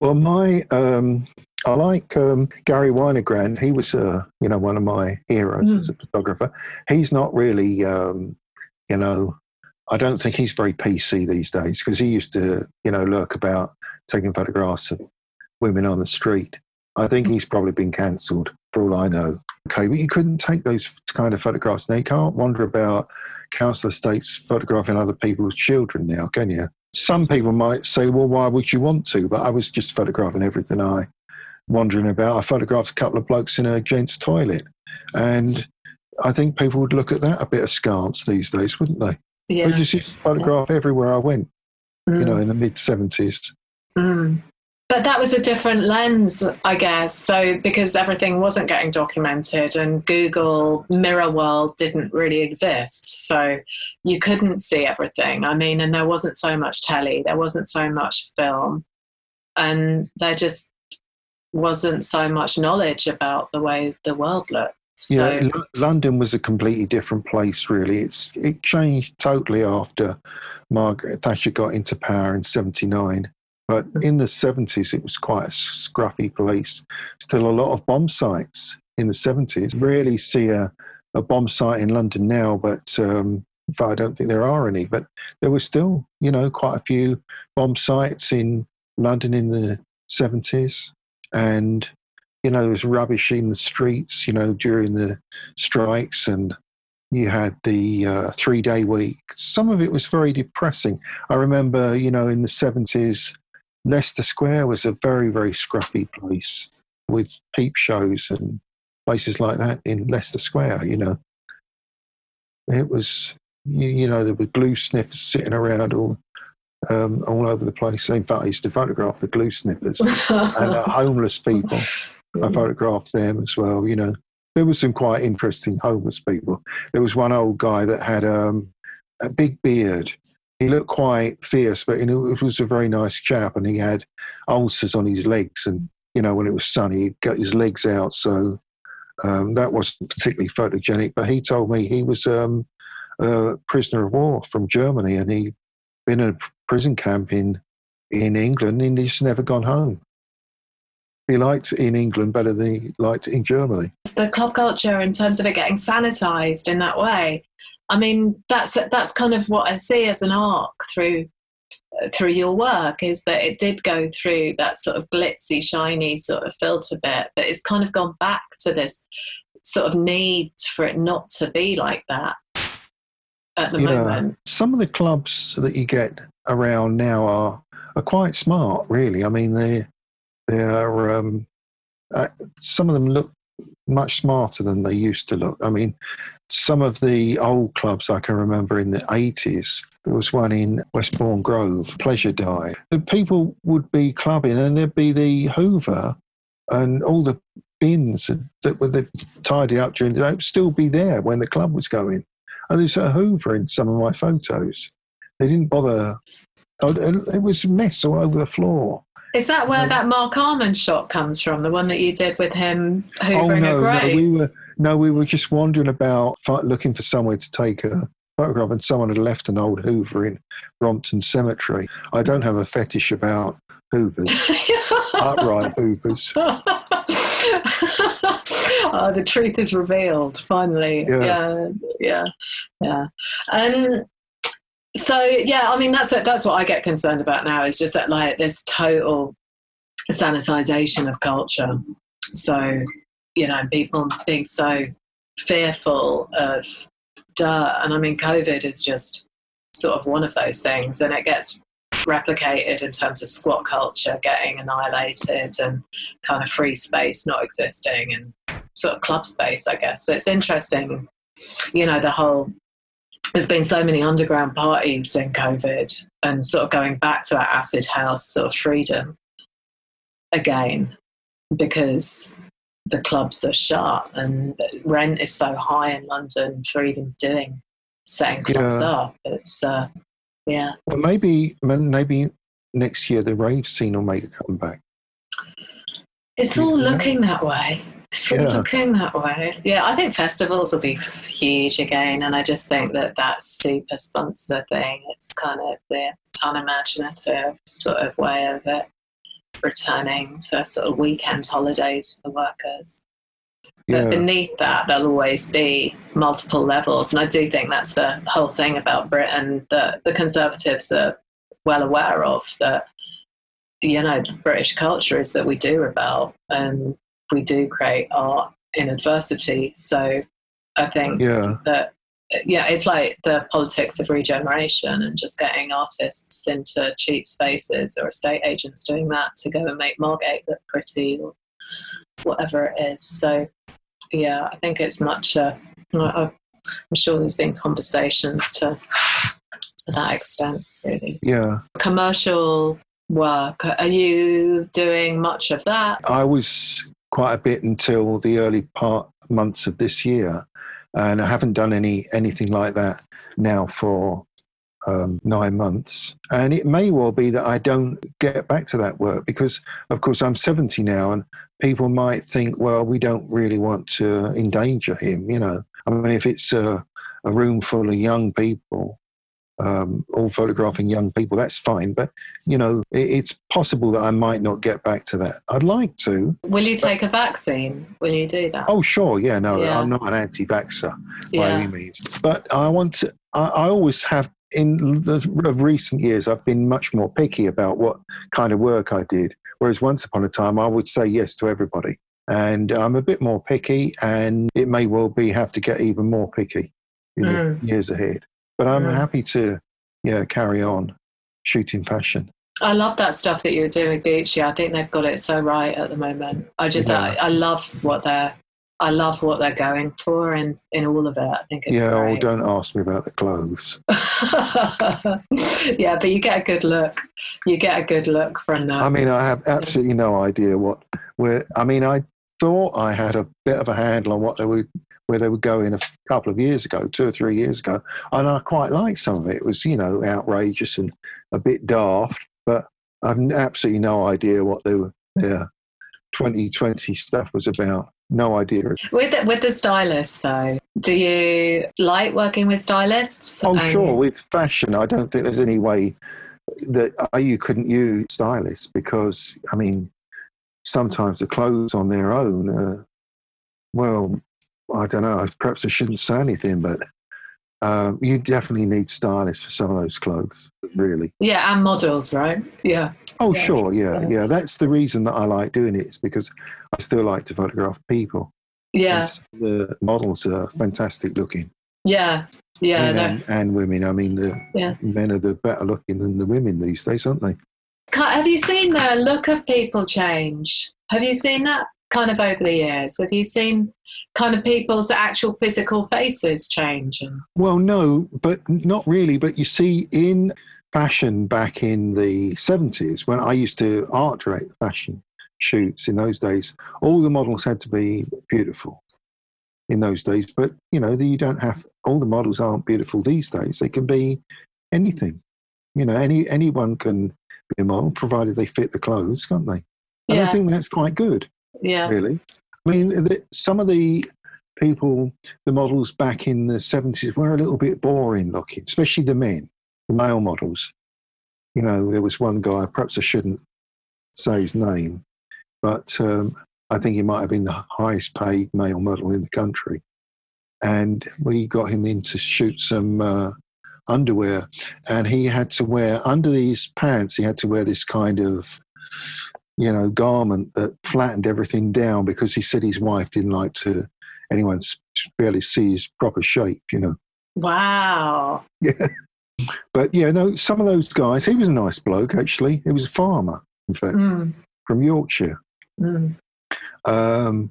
[SPEAKER 2] Well, my um, I like um, Garry Winogrand. He was, uh, you know, one of my heroes
[SPEAKER 1] Mm.
[SPEAKER 2] as a photographer. He's not really, um, you know, I don't think he's very PC these days because he used to, you know, lurk about taking photographs of women on the street. I think he's probably been cancelled for all I know. Okay, but you couldn't take those kind of photographs now. You can't wander about council estates photographing other people's children now, can you? Some people might say, well, why would you want to? But I was just photographing everything I wandering about. I photographed a couple of blokes in a gents' toilet. And I think people would look at that a bit askance these days, wouldn't they? Yeah. We just used to photograph everywhere I went, mm. you know, mm. in the mid 70s.
[SPEAKER 1] Mm. But that was a different lens, I guess. So, because everything wasn't getting documented and Google Mirror World didn't really exist. So, you couldn't see everything. I mean, and there wasn't so much telly, there wasn't so much film, and there just wasn't so much knowledge about the way the world looked. So,
[SPEAKER 2] yeah, L- London was a completely different place, really. It's it changed totally after Margaret Thatcher got into power in '79 but in the 70s, it was quite a scruffy place. Still a lot of bomb sites in the 70s. Rarely see a, a bomb site in London now, but um, I don't think there are any. But there were still, you know, quite a few bomb sites in London in the 70s. And, you know, there was rubbish in the streets, you know, during the strikes and you had the uh, three day week. Some of it was very depressing. I remember, you know, in the 70s, Leicester Square was a very, very scruffy place with peep shows and places like that in Leicester Square, you know. It was, you, you know, there were glue sniffers sitting around all um, all over the place. In fact, I used to photograph the glue snippers and uh, homeless people. I photographed them as well, you know. There was some quite interesting homeless people. There was one old guy that had um, a big beard he looked quite fierce, but you know, it was a very nice chap, and he had ulcers on his legs, and you know, when it was sunny, he'd got his legs out, so um, that wasn't particularly photogenic. But he told me he was um, a prisoner of war from Germany, and he'd been in a prison camp in in England, and he's never gone home. He liked in England better than he liked in Germany.
[SPEAKER 1] The club culture, in terms of it getting sanitized in that way, I mean, that's that's kind of what I see as an arc through through your work is that it did go through that sort of glitzy, shiny sort of filter bit, but it's kind of gone back to this sort of need for it not to be like that at the yeah. moment.
[SPEAKER 2] Some of the clubs that you get around now are are quite smart, really. I mean, they they are um, uh, some of them look much smarter than they used to look. I mean, some of the old clubs I can remember in the 80s, there was one in Westbourne Grove, Pleasure Dive. The people would be clubbing and there'd be the Hoover and all the bins that were tidy up during the day would still be there when the club was going. And there's a Hoover in some of my photos. They didn't bother. Oh, it was a mess all over the floor.
[SPEAKER 1] Is that where that Marc Almond shot comes from? The one that you did with him oh, hoovering oh, no, a grave?
[SPEAKER 2] No, we were no, we were just wandering about looking for somewhere to take a photograph, and someone had left an old Hoover in Brompton Cemetery. I don't have a fetish about Hoovers, upright Hoovers.
[SPEAKER 1] oh, the truth is revealed finally. Yeah, yeah, yeah. yeah. Um, so yeah, I mean that's that's what I get concerned about now is just that like this total sanitization of culture. So you know, people being so fearful of dirt, and I mean, COVID is just sort of one of those things, and it gets replicated in terms of squat culture getting annihilated and kind of free space not existing and sort of club space, I guess. So it's interesting, you know, the whole there's been so many underground parties in COVID and sort of going back to that acid house sort of freedom again because the clubs are shut and rent is so high in London for even doing setting clubs yeah. up. It's uh, yeah.
[SPEAKER 2] Well, maybe maybe next year the rave scene will make a comeback.
[SPEAKER 1] It's all looking that way. It's yeah. looking that way. Yeah, I think festivals will be huge again, and I just think that that super sponsor thing, it's kind of the unimaginative sort of way of it returning to a sort of weekend holiday for the workers. Yeah. But beneath that, there'll always be multiple levels. And I do think that's the whole thing about Britain that the Conservatives are well aware of that, you know, British culture is that we do rebel and we do create art in adversity. So I think yeah. that yeah, it's like the politics of regeneration and just getting artists into cheap spaces or estate agents doing that to go and make Margate look pretty or whatever it is. So, yeah, I think it's much. Uh, I'm sure there's been conversations to to that extent, really.
[SPEAKER 2] Yeah.
[SPEAKER 1] Commercial work, are you doing much of that?
[SPEAKER 2] I was quite a bit until the early part months of this year, and I haven't done any anything like that now for um, nine months. And it may well be that I don't get back to that work because, of course, I'm 70 now, and people might think, well, we don't really want to endanger him. You know, I mean, if it's a, a room full of young people, um, all photographing young people, that's fine. But, you know, it, it's possible that I might not get back to that. I'd like to.
[SPEAKER 1] Will you take a vaccine? Will you do that?
[SPEAKER 2] Oh, sure. Yeah, no,
[SPEAKER 1] Yeah.
[SPEAKER 2] I'm not an anti vaxxer by
[SPEAKER 1] yeah.
[SPEAKER 2] any means. But I want to, I, I always have, in the of recent years, I've been much more picky about what kind of work I did. Whereas once upon a time, I would say yes to everybody. And I'm a bit more picky, and it may well be have to get even more picky in
[SPEAKER 1] Mm.
[SPEAKER 2] the years ahead. But I'm
[SPEAKER 1] Mm.
[SPEAKER 2] happy to, yeah, carry on shooting fashion.
[SPEAKER 1] I love that stuff that you're doing with Gucci. I think they've got it so right at the moment. I just,
[SPEAKER 2] Yeah.
[SPEAKER 1] I, I love what they're, I love what they're going for, and in all of it, I think it's
[SPEAKER 2] yeah, oh, don't ask me about the clothes.
[SPEAKER 1] yeah, but you get a good look. You get a good look from that.
[SPEAKER 2] I mean, I have absolutely no idea what where. I mean, I thought I had a bit of a handle on what they would where they were going a couple of years ago, two or three years ago, and I quite liked some of it. It was you know outrageous and a bit daft, but I've absolutely no idea what they were their 2020 stuff was about. No idea.
[SPEAKER 1] with the, with the stylists, though, do you like working with stylists?
[SPEAKER 2] Oh,
[SPEAKER 1] And-
[SPEAKER 2] sure. With fashion, I don't think there's any way that uh, you couldn't use stylists because, I mean, sometimes the clothes on their own, uh, well, I don't know. Perhaps I shouldn't say anything, but um, you definitely need stylists for some of those clothes, really.
[SPEAKER 1] Yeah, and models, right? Yeah.
[SPEAKER 2] Oh,
[SPEAKER 1] Yeah.
[SPEAKER 2] sure. Yeah,
[SPEAKER 1] Yeah.
[SPEAKER 2] yeah. That's the reason that I like doing it, is because I still like to photograph people.
[SPEAKER 1] Yeah.
[SPEAKER 2] And the models are fantastic looking.
[SPEAKER 1] Yeah. Yeah.
[SPEAKER 2] and, and women. I mean, the
[SPEAKER 1] Yeah.
[SPEAKER 2] men are the better looking than the women these days, aren't they?
[SPEAKER 1] Have you seen the look of people change? Have you seen that kind of over the years? Have you seen kind of people's actual physical faces change?
[SPEAKER 2] Well, no, but not really. But you see, in fashion back in the 70s, when I used to art direct fashion shoots in those days, all the models had to be beautiful in those days. But, you know, you don't have, all the models aren't beautiful these days. They can be anything. You know, any anyone can be a model provided they fit the clothes, can't they? And I think that's quite good.
[SPEAKER 1] Yeah.
[SPEAKER 2] really. I mean, the, some of the people, the models back in the 70s were a little bit boring looking, especially the men, the male models. You know, there was one guy, perhaps I shouldn't say his name, but um, I think he might have been the highest paid male model in the country. And we got him in to shoot some uh, underwear, and he had to wear, under these pants, he had to wear this kind of you know, garment that flattened everything down because he said his wife didn't like to anyone barely see his proper shape, you know.
[SPEAKER 1] Wow. Yeah.
[SPEAKER 2] But yeah, no, some of those guys, he was a nice bloke actually. He was a farmer, in fact,
[SPEAKER 1] Mm,
[SPEAKER 2] from Yorkshire.
[SPEAKER 1] mm.
[SPEAKER 2] Um,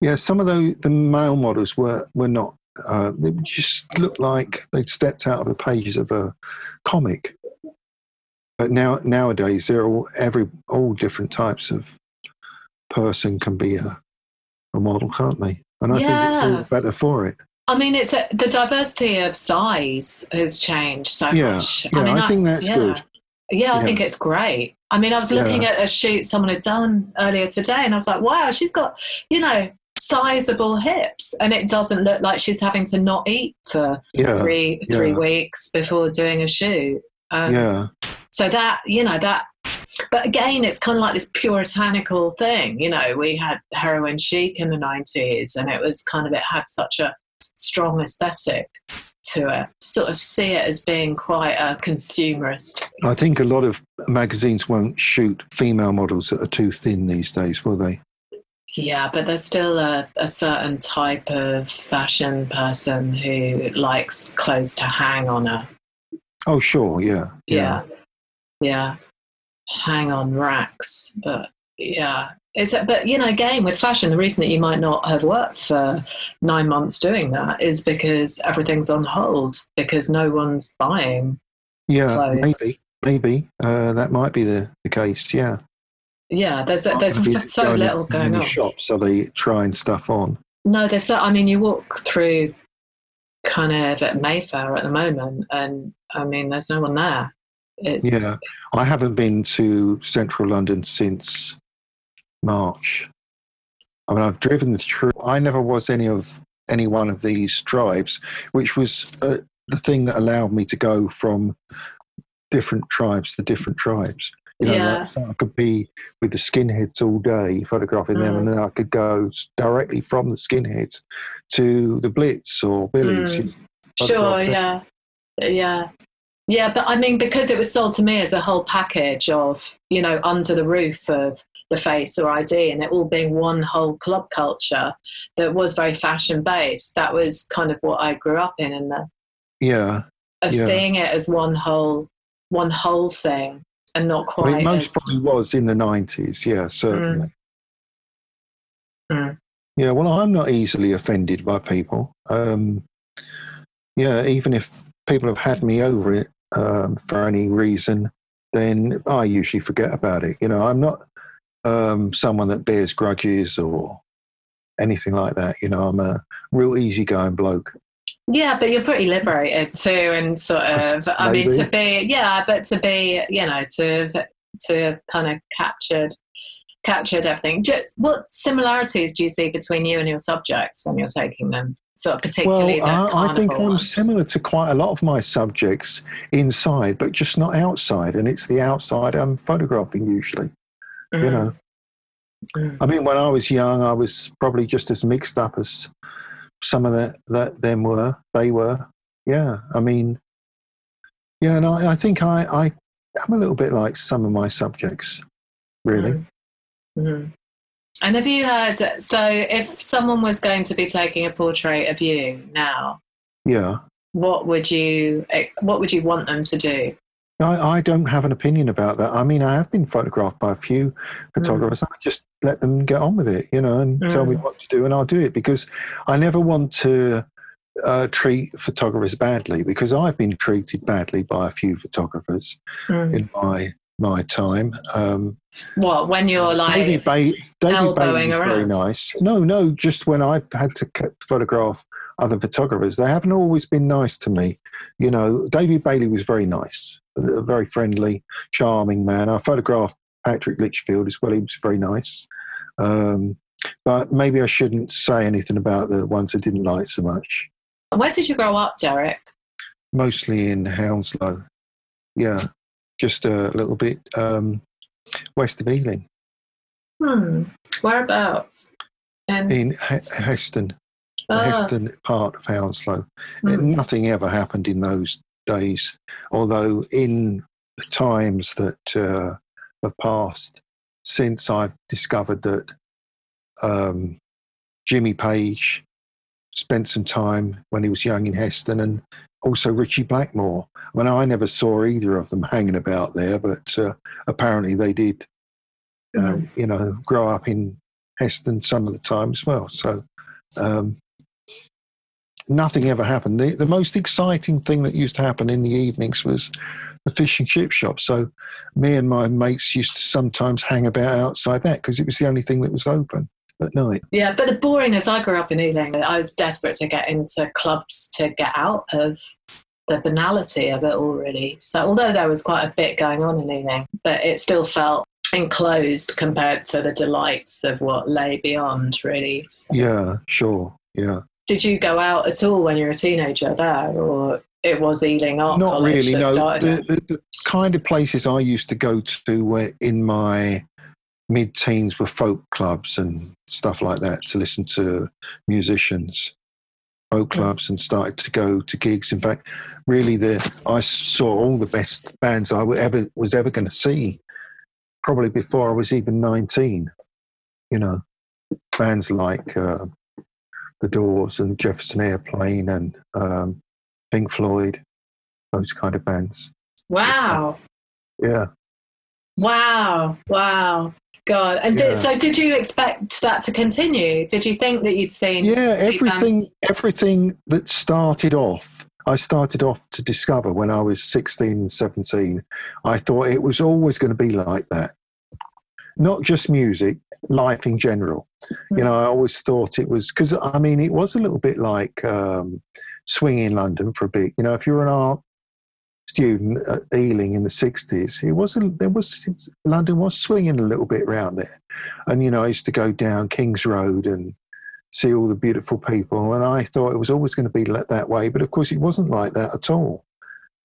[SPEAKER 2] yeah, some of the the male models were were not. Uh, they just looked like they'd stepped out of the pages of a comic. But now nowadays, they're all every all different types of person can be a a model, can't they? And I think it's all better for it.
[SPEAKER 1] I mean, it's a, the diversity of size has changed so
[SPEAKER 2] Yeah,
[SPEAKER 1] much.
[SPEAKER 2] yeah,
[SPEAKER 1] mean,
[SPEAKER 2] I think that's
[SPEAKER 1] yeah.
[SPEAKER 2] good.
[SPEAKER 1] Yeah, I
[SPEAKER 2] Yeah.
[SPEAKER 1] think it's great. I mean, I was looking
[SPEAKER 2] Yeah.
[SPEAKER 1] at a shoot someone had done earlier today, and I was like, wow, she's got, you know, sizable hips, and it doesn't look like she's having to not eat for
[SPEAKER 2] Yeah,
[SPEAKER 1] three three
[SPEAKER 2] yeah.
[SPEAKER 1] weeks before doing a shoot. Um,
[SPEAKER 2] yeah,
[SPEAKER 1] So that, you know, that. But again, it's kind of like this puritanical thing. You know, we had heroin chic in the '90s, and it was kind of it had such a strong aesthetic to it. Sort of see it as being quite a consumerist
[SPEAKER 2] I think a lot of magazines won't shoot female models that are too thin these days, will they?
[SPEAKER 1] Yeah, but there's still a, a certain type of fashion person who likes clothes to hang on a
[SPEAKER 2] Oh, sure, yeah,
[SPEAKER 1] yeah yeah hang on racks. But yeah, it's but you know again with fashion, the reason that you might not have worked for nine months doing that is because everything's on hold because no one's buying
[SPEAKER 2] Yeah,
[SPEAKER 1] clothes.
[SPEAKER 2] maybe, maybe uh, that might be the, the case. Yeah,
[SPEAKER 1] Yeah, there's there's so
[SPEAKER 2] going
[SPEAKER 1] little
[SPEAKER 2] in
[SPEAKER 1] going on.
[SPEAKER 2] shops, are they trying stuff on.
[SPEAKER 1] No, there's. I mean, you walk through kind of at Mayfair at the moment, and I mean, there's no one there. It's,
[SPEAKER 2] Yeah, I haven't been to central London since March. I mean, I've driven through. I never was any of any one of these tribes, which was uh, the thing that allowed me to go from different tribes to different tribes. You know,
[SPEAKER 1] Yeah.
[SPEAKER 2] like, so I could be with the skinheads all day, photographing them,
[SPEAKER 1] Mm.
[SPEAKER 2] and then I could go directly from the skinheads to the Blitz or Billy's.
[SPEAKER 1] Mm. Sure, yeah, yeah, yeah. But I mean, because it was sold to me as a whole package of, you know, under the roof of the face or ID, and it all being one whole club culture that was very fashion based. That was kind of what I grew up in, and the
[SPEAKER 2] Yeah,
[SPEAKER 1] of
[SPEAKER 2] Yeah.
[SPEAKER 1] seeing it as one whole, one whole thing, and not quite
[SPEAKER 2] it most
[SPEAKER 1] as.
[SPEAKER 2] probably was in the nineties. Yeah, certainly.
[SPEAKER 1] Mm.
[SPEAKER 2] Yeah, well, I'm not easily offended by people. Um, yeah, even if people have had me over it um, for any reason, then I usually forget about it. You know, I'm not um, someone that bears grudges or anything like that. You know, I'm a real easygoing bloke.
[SPEAKER 1] Yeah, but you're pretty liberated too, and sort of. I mean, to be yeah, but to be you know to to kind of captured captured everything. What similarities do you see between you and your subjects when you're taking them? Sort of particularly
[SPEAKER 2] well,
[SPEAKER 1] the
[SPEAKER 2] I, I think
[SPEAKER 1] carnival
[SPEAKER 2] I'm similar to quite a lot of my subjects inside, but just not outside. And it's the outside I'm photographing usually. You
[SPEAKER 1] Mm,
[SPEAKER 2] know.
[SPEAKER 1] mm.
[SPEAKER 2] I mean, when I was young, I was probably just as mixed up as some of the, that them were. They were. Yeah. I mean, yeah, and I, I think I, I, I'm a little bit like some of my subjects, really.
[SPEAKER 1] Mm. Mhm. And have you heard? So, if someone was going to be taking a portrait of you now,
[SPEAKER 2] Yeah.
[SPEAKER 1] what would you eh, what would you want them to do?
[SPEAKER 2] I, I don't have an opinion about that. I mean, I have been photographed by a few photographers. I just let them get on with it, you know, and tell me
[SPEAKER 1] Mm.
[SPEAKER 2] what to do, and I'll do it because I never want to uh, treat photographers badly because I've been treated badly by a few photographers
[SPEAKER 1] Mm.
[SPEAKER 2] in my my time. Um,
[SPEAKER 1] What when you're like
[SPEAKER 2] David, ba- David
[SPEAKER 1] elbowing
[SPEAKER 2] Bailey was very nice. No, no, just when I've had to photograph other photographers, they haven't always been nice to me. You know, David Bailey was very nice, a very friendly, charming man. I photographed Patrick Lichfield as well. He was very nice. Um, but maybe I shouldn't say anything about the ones I didn't like so much.
[SPEAKER 1] Where did you grow up, Derek?
[SPEAKER 2] Mostly in Hounslow. Yeah, just a little bit um, west of Ealing,
[SPEAKER 1] Hmm. Whereabouts?
[SPEAKER 2] In He- Heston.
[SPEAKER 1] Ah,
[SPEAKER 2] Heston part of Hounslow.
[SPEAKER 1] Hmm.
[SPEAKER 2] Nothing ever happened in those days, although in the times that uh, have passed since I've discovered that um, Jimmy Page spent some time when he was young in Heston and also Ritchie Blackmore. I mean, I never saw either of them hanging about there, but uh, apparently they did, uh,
[SPEAKER 1] Mhm.
[SPEAKER 2] you know, grow up in Heston some of the time as well. So um, nothing ever happened. The, the most exciting thing that used to happen in the evenings was the fish and chip shop. So me and my mates used to sometimes hang about outside that because it was the only thing that was open at night.
[SPEAKER 1] yeah, but the boringness. I grew up in Ealing. I was desperate to get into clubs to get out of the banality of it all, really. So, although there was quite a bit going on in Ealing, but it still felt enclosed compared to the delights of what lay beyond, really. So-
[SPEAKER 2] Yeah, sure. Yeah.
[SPEAKER 1] Did you go out at all when you were a teenager there, or it was Ealing Art
[SPEAKER 2] Not
[SPEAKER 1] College
[SPEAKER 2] really, no. The, the, the kind of places I used to go to were in my mid teens were folk clubs and stuff like that to listen to musicians. Folk
[SPEAKER 1] Hmm.
[SPEAKER 2] clubs and started to go to gigs. In fact, really, the I saw all the best bands I ever was ever going to see, probably before I was even nineteen. You know, bands like uh, the Doors and Jefferson Airplane and um, Pink Floyd, those kind of bands.
[SPEAKER 1] Wow.
[SPEAKER 2] Yeah.
[SPEAKER 1] Wow, wow, God! And did, so, did you expect that to continue? Did you think that you'd seen?
[SPEAKER 2] Yeah,
[SPEAKER 1] bands-
[SPEAKER 2] everything everything that started off I started off to discover when I was 16, 17. I thought it was always going to be like that. Not just music, life in general. You know, I always thought it was because I mean, it was a little bit like um, swing in London for a bit. You know, if you're an art student at Ealing in the 60s, it was a, there was London was swinging a little bit around there, and you know, I used to go down King's Road and see all the beautiful people. And I thought it was always going to be that way, but of course it wasn't like that at all.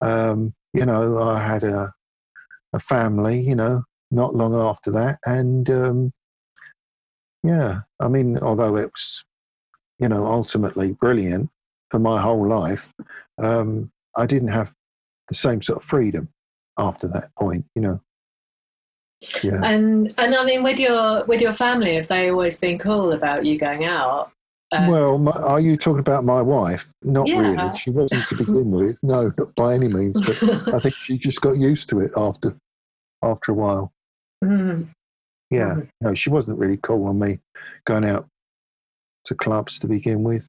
[SPEAKER 2] Um, you know, I had a a family, you know, not long after that, and um, yeah, I mean, although it was, you know, ultimately brilliant for my whole life, um, I didn't have the same sort of freedom after that point, you know.
[SPEAKER 1] Yeah. And and I mean, with your with your family, have they always been cool about you going out?
[SPEAKER 2] Um, well, my, are you talking about my wife? Not yeah. really. She wasn't to begin with. No, not by any means. But I think she just got used to it after after a while. Mm. Yeah. Mm. No, she wasn't really cool on me going out to clubs to begin with.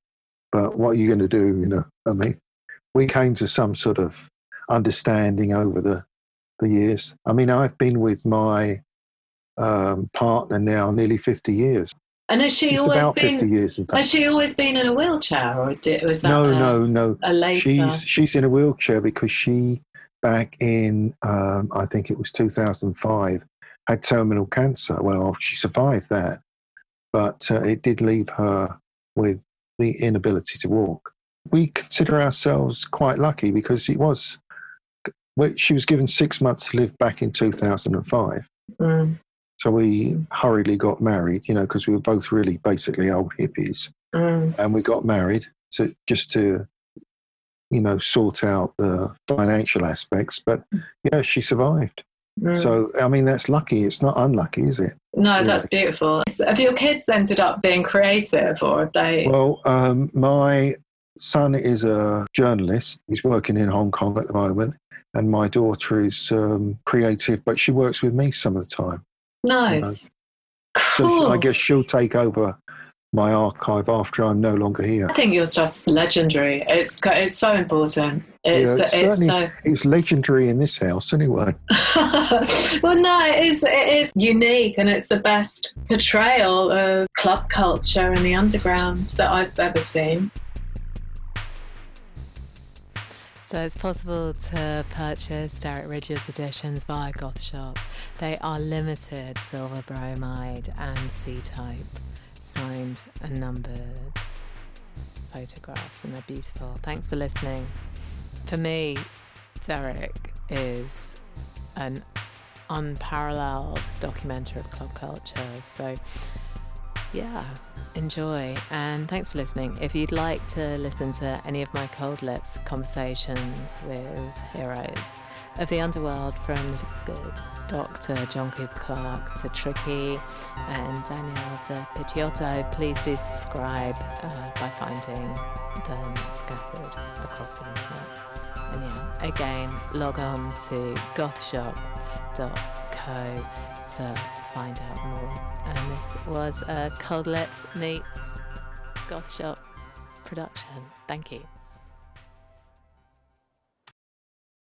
[SPEAKER 2] But what are you going to do? You know, I mean, we came to some sort of understanding over the the years. I mean, I've been with my um, partner now nearly 50 years.
[SPEAKER 1] And has she Just always been? Years, has she always been in a wheelchair, or did, was that
[SPEAKER 2] no,
[SPEAKER 1] a,
[SPEAKER 2] no, no?
[SPEAKER 1] A later.
[SPEAKER 2] She's she's in a wheelchair because she back in um, I think it was 2005 had terminal cancer. Well, she survived that, but uh, it did leave her with the inability to walk. We consider ourselves quite lucky because it was she was given six months to live back in 2005. Mm. So we hurriedly got married, you know, because we were both really basically old hippies. Mm. And we got married to, just to, you know, sort out the financial aspects. But, yeah, she survived. Mm. So, I mean, that's lucky. It's not unlucky, is it?
[SPEAKER 1] No, really? that's beautiful. Have your kids ended up being creative or have they?
[SPEAKER 2] Well, um, my son is a journalist. He's working in Hong Kong at the moment and my daughter is um, creative, but she works with me some of the time.
[SPEAKER 1] Nice. You know?
[SPEAKER 2] Cool. So I guess she'll take over my archive after I'm no longer here.
[SPEAKER 1] I think your stuff's legendary. It's it's so important. It's
[SPEAKER 2] yeah, it's, it's, so... it's legendary in this house anyway.
[SPEAKER 1] well, no, it is it is unique, and it's the best portrayal of club culture in the underground that I've ever seen. So it's possible to purchase Derek Ridgers editions via Goth Shop. They are limited silver bromide and C type, signed and numbered photographs, and they're beautiful. Thanks for listening. For me, Derek is an unparalleled documenter of club culture. So yeah, enjoy. And thanks for listening. If you'd like to listen to any of my Cold Lips conversations with heroes of the underworld from Dr. John Cooper Clarke to Tricky and Danielle de Picciotto, please do subscribe uh, by finding them scattered across the internet. And yeah, again, log on to gothshop.co to find out more. And this was a Cold Lips meets Goth Shop production. Thank you.